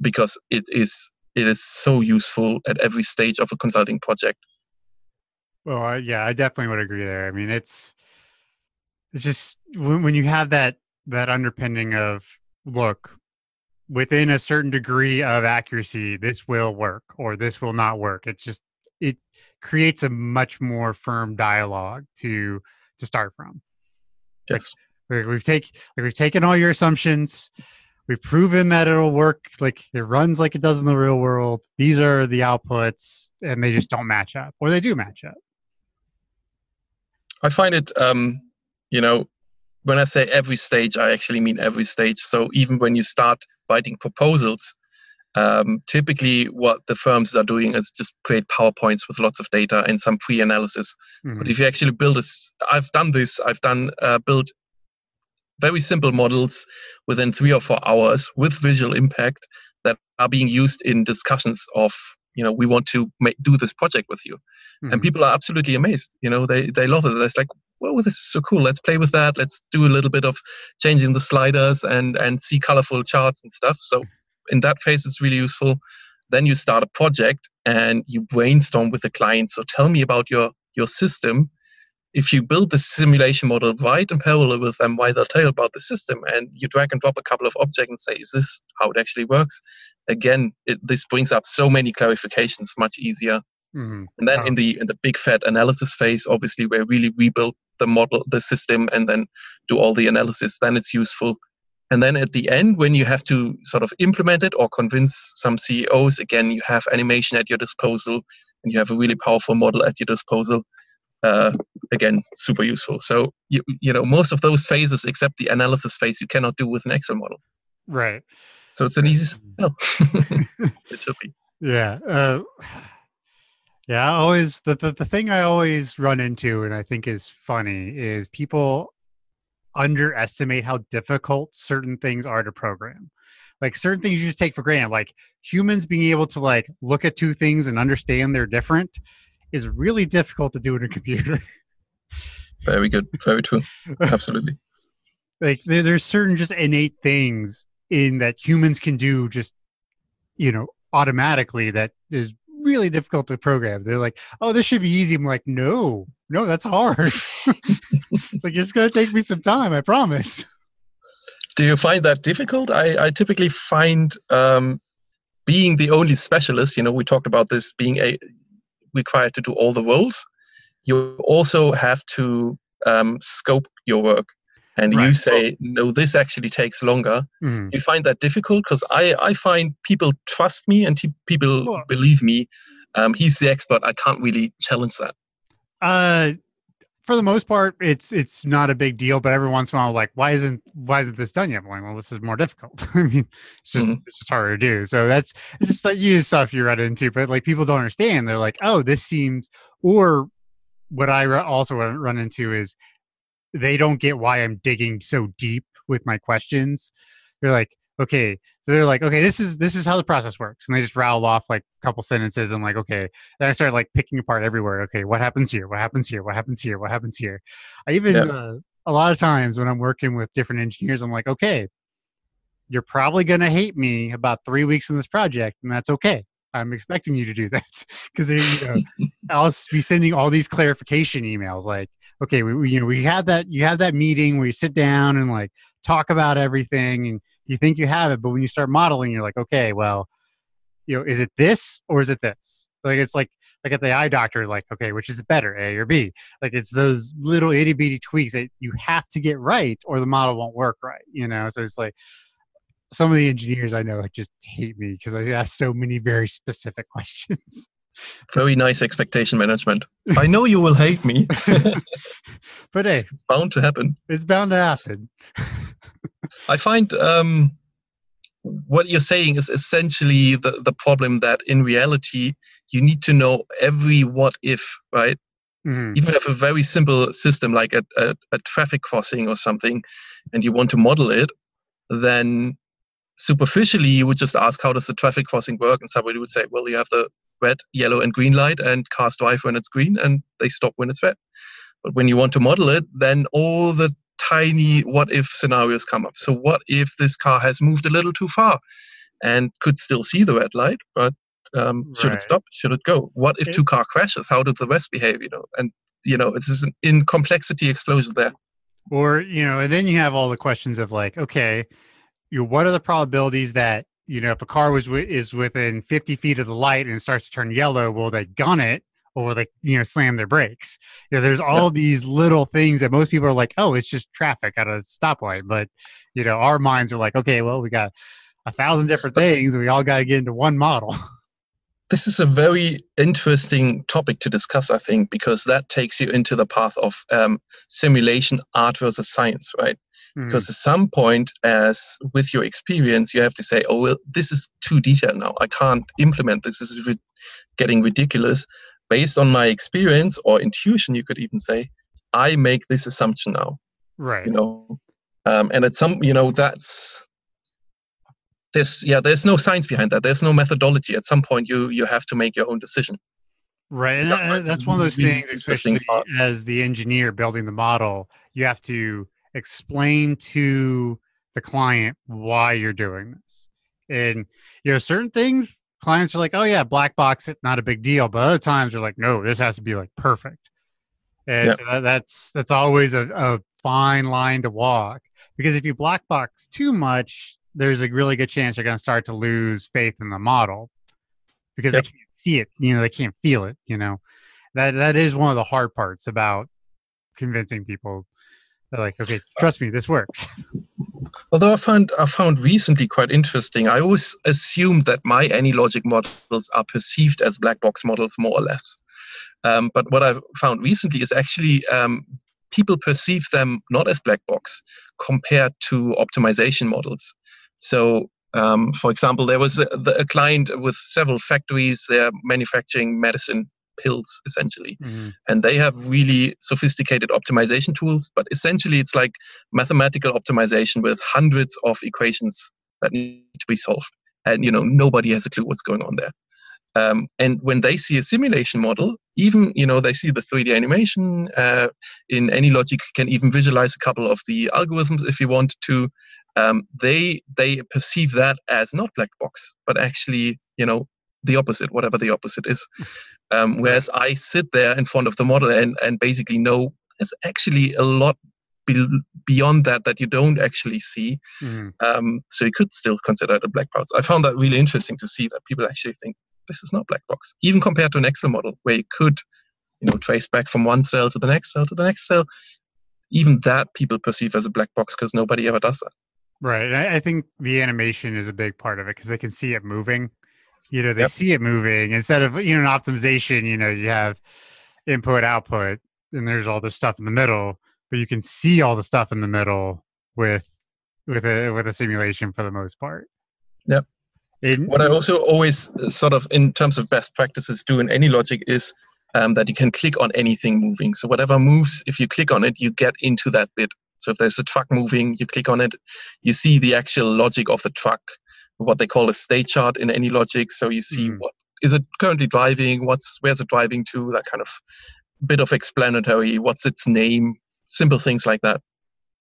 because it is it is so useful at every stage of a consulting project. Well, yeah, I definitely would agree there. I mean, it's it's just when, when you have that that underpinning of look within a certain degree of accuracy, this will work or this will not work. It's just it creates a much more firm dialogue to to start from. Yes. Like, we've take like we've taken all your assumptions. We've proven that it'll work. Like it runs like it does in the real world. These are the outputs, and they just don't match up, or they do match up. I find it, um, you know, when I say every stage, I actually mean every stage. So even when you start writing proposals, um, typically what the firms are doing is just create PowerPoints with lots of data and some pre-analysis. Mm-hmm. But if you actually build this, I've done this. I've done uh, build very simple models within three or four hours with visual impact that are being used in discussions of you know we want to make, do this project with you mm-hmm. and people are absolutely amazed you know they they love it it's like well this is so cool. Let's play with that. Let's do a little bit of changing the sliders and and see colorful charts and stuff. So in that phase it's really useful. Then you start a project and you brainstorm with the client. So tell me about your your system. If you build the simulation model right in parallel with them why they'll tell you about the system? And you drag and drop a couple of objects and say is this how it actually works? Again it, this brings up so many clarifications much easier mm-hmm. and then in the in the big fat analysis phase obviously where really we rebuild the model the system and then do all the analysis then it's useful. And then at the end when you have to sort of implement it or convince some ceos again you have animation at your disposal and you have a really powerful model at your disposal uh, again super useful. So you, you know most of those phases except the analysis phase you cannot do with an excel model. Right. So it's an easy sell it should be. Yeah uh, yeah I always the, the the thing i always run into and i think is funny is people underestimate how difficult certain things are to program like certain things you just take for granted like humans being able to like look at two things and understand they're different is really difficult to do in a computer. Very good. Very true. Absolutely. like there, there's certain just innate things in that humans can do just you know automatically that is really difficult to program. They're like, oh, this should be easy. I'm like, no, no, that's hard. it's like it's gonna take me some time. I promise. Do you find that difficult? I, I typically find um, being the only specialist. You know, we talked about this being a required to do all the roles. You also have to um, scope your work. And right. you say, no, this actually takes longer. Mm. You find that difficult because I, I find people trust me and t- people well, believe me. Um, he's the expert. I can't really challenge that. Uh, for the most part, it's it's not a big deal. But every once in a while, like, why isn't why isn't this done yet? I'm like, well, this is more difficult. I mean, it's just mm-hmm. it's just harder to do. So that's it's just like you stuff you run into. But like people don't understand. They're like, oh, this seems. Or what I also run into is they don't get why I'm digging so deep with my questions. They're like, okay. So they're like okay this is this is how the process works. And they just rattle off like a couple sentences. I'm like okay. Then i started like picking apart everywhere. Okay what happens here? What happens here? What happens here? What happens here? I even yeah. uh, a lot of times when i'm working with different engineers i'm like okay you're probably going to hate me about three weeks in this project and that's okay. I'm expecting you to do that. Because you know i'll be sending all these clarification emails like okay we, we you know we had that you have that meeting where you sit down and like talk about everything and you think you have it, but when you start modeling, you're like, okay, well, you know, is it this or is it this? Like it's like like at the eye doctor, like, okay, which is better, A or B? Like it's those little itty bitty tweaks that you have to get right or the model won't work right, you know? So it's like some of the engineers I know just hate me because I ask so many very specific questions. Very nice expectation management. I know you will hate me. but hey, bound to happen. It's bound to happen. I find um, what you're saying is essentially the, the problem that in reality you need to know every what if, right? Mm-hmm. Even if a very simple system like a, a, a traffic crossing or something, and you want to model it, then superficially you would just ask how does the traffic crossing work and somebody would say well you have the red yellow and green light and cars drive when it's green and they stop when it's red but when you want to model it then all the tiny what if scenarios come up. So, what if this car has moved a little too far and could still see the red light, but um, should it stop? Should it go? What if two car crashes? How does the rest behave? You know, and you know, it's an in complexity explosion there. Or you know, and then you have all the questions of like, okay, you know, what are the probabilities that you know if a car was is within 50 feet of the light and it starts to turn yellow, will they gun it or will they you know slam their brakes? You know there's all these little things that most people are like oh it's just traffic at a stoplight. But you know our minds are like okay well we got a thousand different things and we all got to get into one model. This is a very interesting topic to discuss, I think, because that takes you into the path of um, simulation, art versus science, right? Mm. Because at some point, as with your experience, you have to say, "Oh, well, this is too detailed now. I can't implement this. This is getting ridiculous." Based on my experience or intuition, you could even say, "I make this assumption now." Right. You know, um, and at some, you know, that's there's yeah there's no science behind that there's no methodology at some point you you have to make your own decision right and that, that's one of those things especially as the engineer building the model you have to explain to the client why you're doing this and you know certain things clients are like oh yeah black box it not a big deal but other times they're like no this has to be like perfect and yeah. so that, that's that's always a, a fine line to walk because if you black box too much there's a really good chance you're going to start to lose faith in the model because yep. they can't see it. You know, they can't feel it. You know, that that is one of the hard parts about convincing people. They're like, okay, trust me, this works. Although I found I found recently quite interesting. I always assumed that my AnyLogic models are perceived as black box models, more or less. Um, but what I've found recently is actually um, people perceive them not as black box compared to optimization models. So, um, for example, there was a, a, client with several factories. They're manufacturing medicine pills essentially, mm-hmm. and they have really sophisticated optimization tools. But essentially, it's like mathematical optimization with hundreds of equations that need to be solved, and you know nobody has a clue what's going on there. Um, and when they see a simulation model, even you know they see the 3D animation uh, in AnyLogic, can even visualize a couple of the algorithms if you want to. Um, they they perceive that as not black box, but actually you know the opposite, whatever the opposite is. Um, whereas I sit there in front of the model and and basically know there's actually a lot be- beyond that that you don't actually see. Mm. Um, so you could still consider it a black box. I found that really interesting to see that people actually think this is not black box, even compared to an Excel model where you could, you know, trace back from one cell to the next cell to the next cell. Even that people perceive as a black box because nobody ever does that. Right. I, I think the animation is a big part of it because they can see it moving. You know, they yep. see it moving instead of you know an optimization. You know, you have input output, and there's all this stuff in the middle, but you can see all the stuff in the middle with with a with a simulation for the most part. Yep. In, what I also always uh, sort of, in terms of best practices, do in AnyLogic is um, that you can click on anything moving. So whatever moves, if you click on it, you get into that bit. So if there's a truck moving, you click on it, you see the actual logic of the truck, what they call a state chart in AnyLogic. So you see mm. what is it currently driving, what's where's it driving to, that kind of bit of explanatory, what's its name, simple things like that.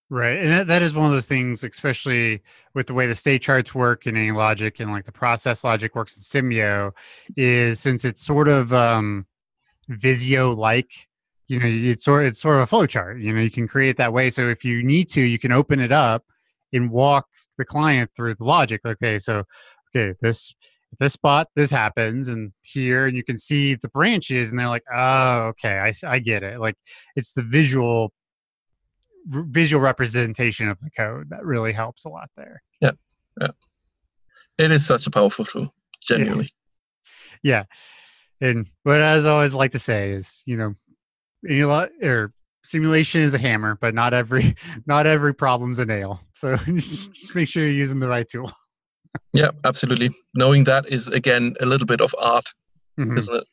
Right. And that, that is one of those things, especially with the way the state charts work in AnyLogic and like the process logic works in Simio, is since it's sort of um, Visio like, you know, it's sort it's sort of a flow chart. You know, you can create that way. So if you need to, you can open it up and walk the client through the logic. Okay, so okay, this this spot this happens and here and you can see the branches and they're like oh okay I, I get it like it's the visual visual representation of the code that really helps a lot there. Yeah, yeah. It is such a powerful tool, genuinely. Yeah. yeah. And what I always like to say is, you know, any lot or simulation is a hammer, but not every not every problem's a nail. So just, make sure you're using the right tool. yeah, absolutely. Knowing that is again a little bit of art, mm-hmm. isn't it?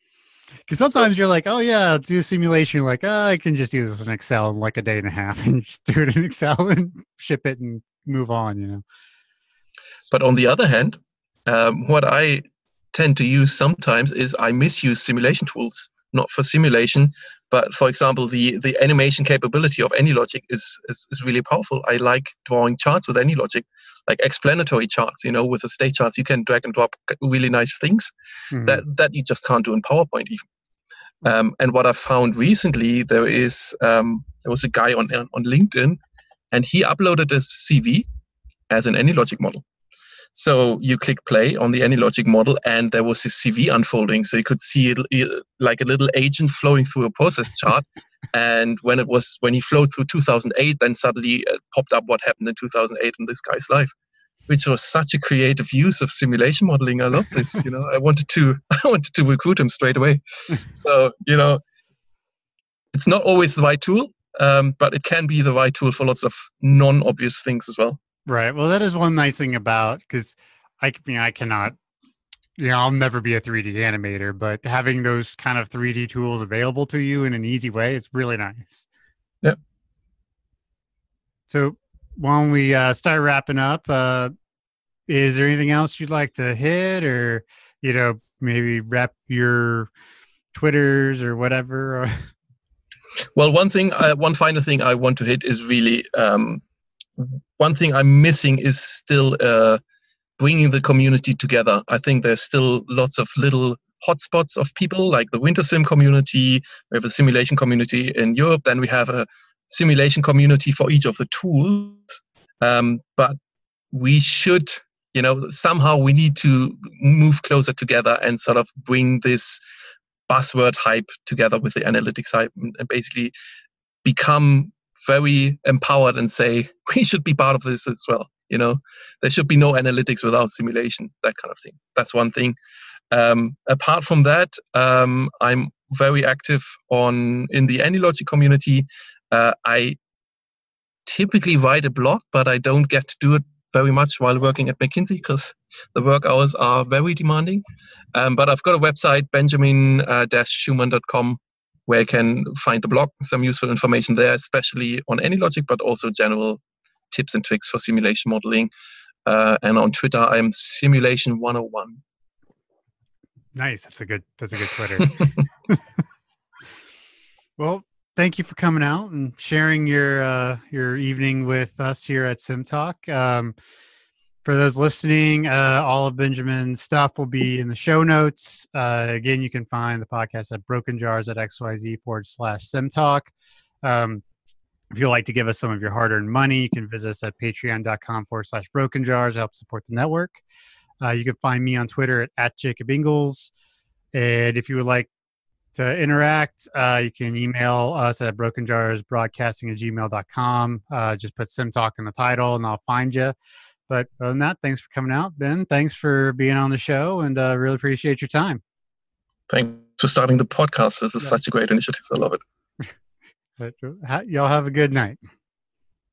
Because sometimes you're like, oh yeah, do a simulation. You're like, oh, I can just do this in Excel in like a day and a half, and just do it in Excel and ship it and move on. You know. But on the other hand, um, what I tend to use sometimes is I misuse simulation tools, not for simulation, but for example, the the animation capability of AnyLogic is, is is really powerful. I like drawing charts with AnyLogic, like explanatory charts. You know, with the state charts, you can drag and drop really nice things mm-hmm. that that you just can't do in PowerPoint even. Um, and what I found recently, there is um, there was a guy on on LinkedIn, and he uploaded a CV as an AnyLogic model. So you click play on the AnyLogic model, and there was his CV unfolding. So you could see it like a little agent flowing through a process chart. and when it was when he flowed through 2008, then suddenly uh, popped up what happened in 2008 in this guy's life. which was such a creative use of simulation modeling. I love this. you know, I wanted to I wanted to recruit him straight away. so you know, it's not always the right tool, um, but it can be the right tool for lots of non-obvious things as well. Right. Well, that is one nice thing about because I mean I cannot. You know, I'll never be a 3D animator, but having those kind of 3D tools available to you in an easy way is really nice. Yep. So, don't we uh, start wrapping up? Uh, is there anything else you'd like to hit, or you know, maybe wrap your Twitters or whatever? well, one thing, uh, one final thing I want to hit is really um, one thing I'm missing is still uh, bringing the community together. I think there's still lots of little hotspots of people, like the Winter Sim community. We have a simulation community in Europe. Then we have a simulation community for each of the tools. Um, but we should you know somehow we need to move closer together and sort of bring this buzzword hype together with the analytics hype and basically become very empowered and say we should be part of this as well you know? There should be no analytics without simulation that kind of thing. That's one thing. Um, apart from that um, i'm very active on in the AnyLogic community. Uh, i typically write a blog but i don't get to do it very much while working at McKinsey because the work hours are very demanding. Um, but I've got a website, benjamin-schumann.com, where you can find the blog, some useful information there, especially on AnyLogic, but also general tips and tricks for simulation modeling. Uh, and on Twitter, I'm Simulation 101. Nice. That's a good. That's a good Twitter. well, thank you for coming out and sharing your uh, your evening with us here at SimTalk. Um, for those listening, uh, all of Benjamin's stuff will be in the show notes. Uh, again, you can find the podcast at Broken Jars at xyz forward slash Sim Talk. Um, if you'd like to give us some of your hard earned money, you can visit us at patreon.com forward slash broken jars, help support the network. Uh, you can find me on Twitter at, at Jacob Ingles. And if you would like to interact, uh, you can email us at brokenjarsbroadcasting at gmail.com. Uh, just put Sim Talk in the title and I'll find you. But other than that, thanks for coming out, Ben. Thanks for being on the show and uh, really appreciate your time. Thanks for starting the podcast. This is yeah. such a great initiative. I love it. but, uh, y'all have a good night.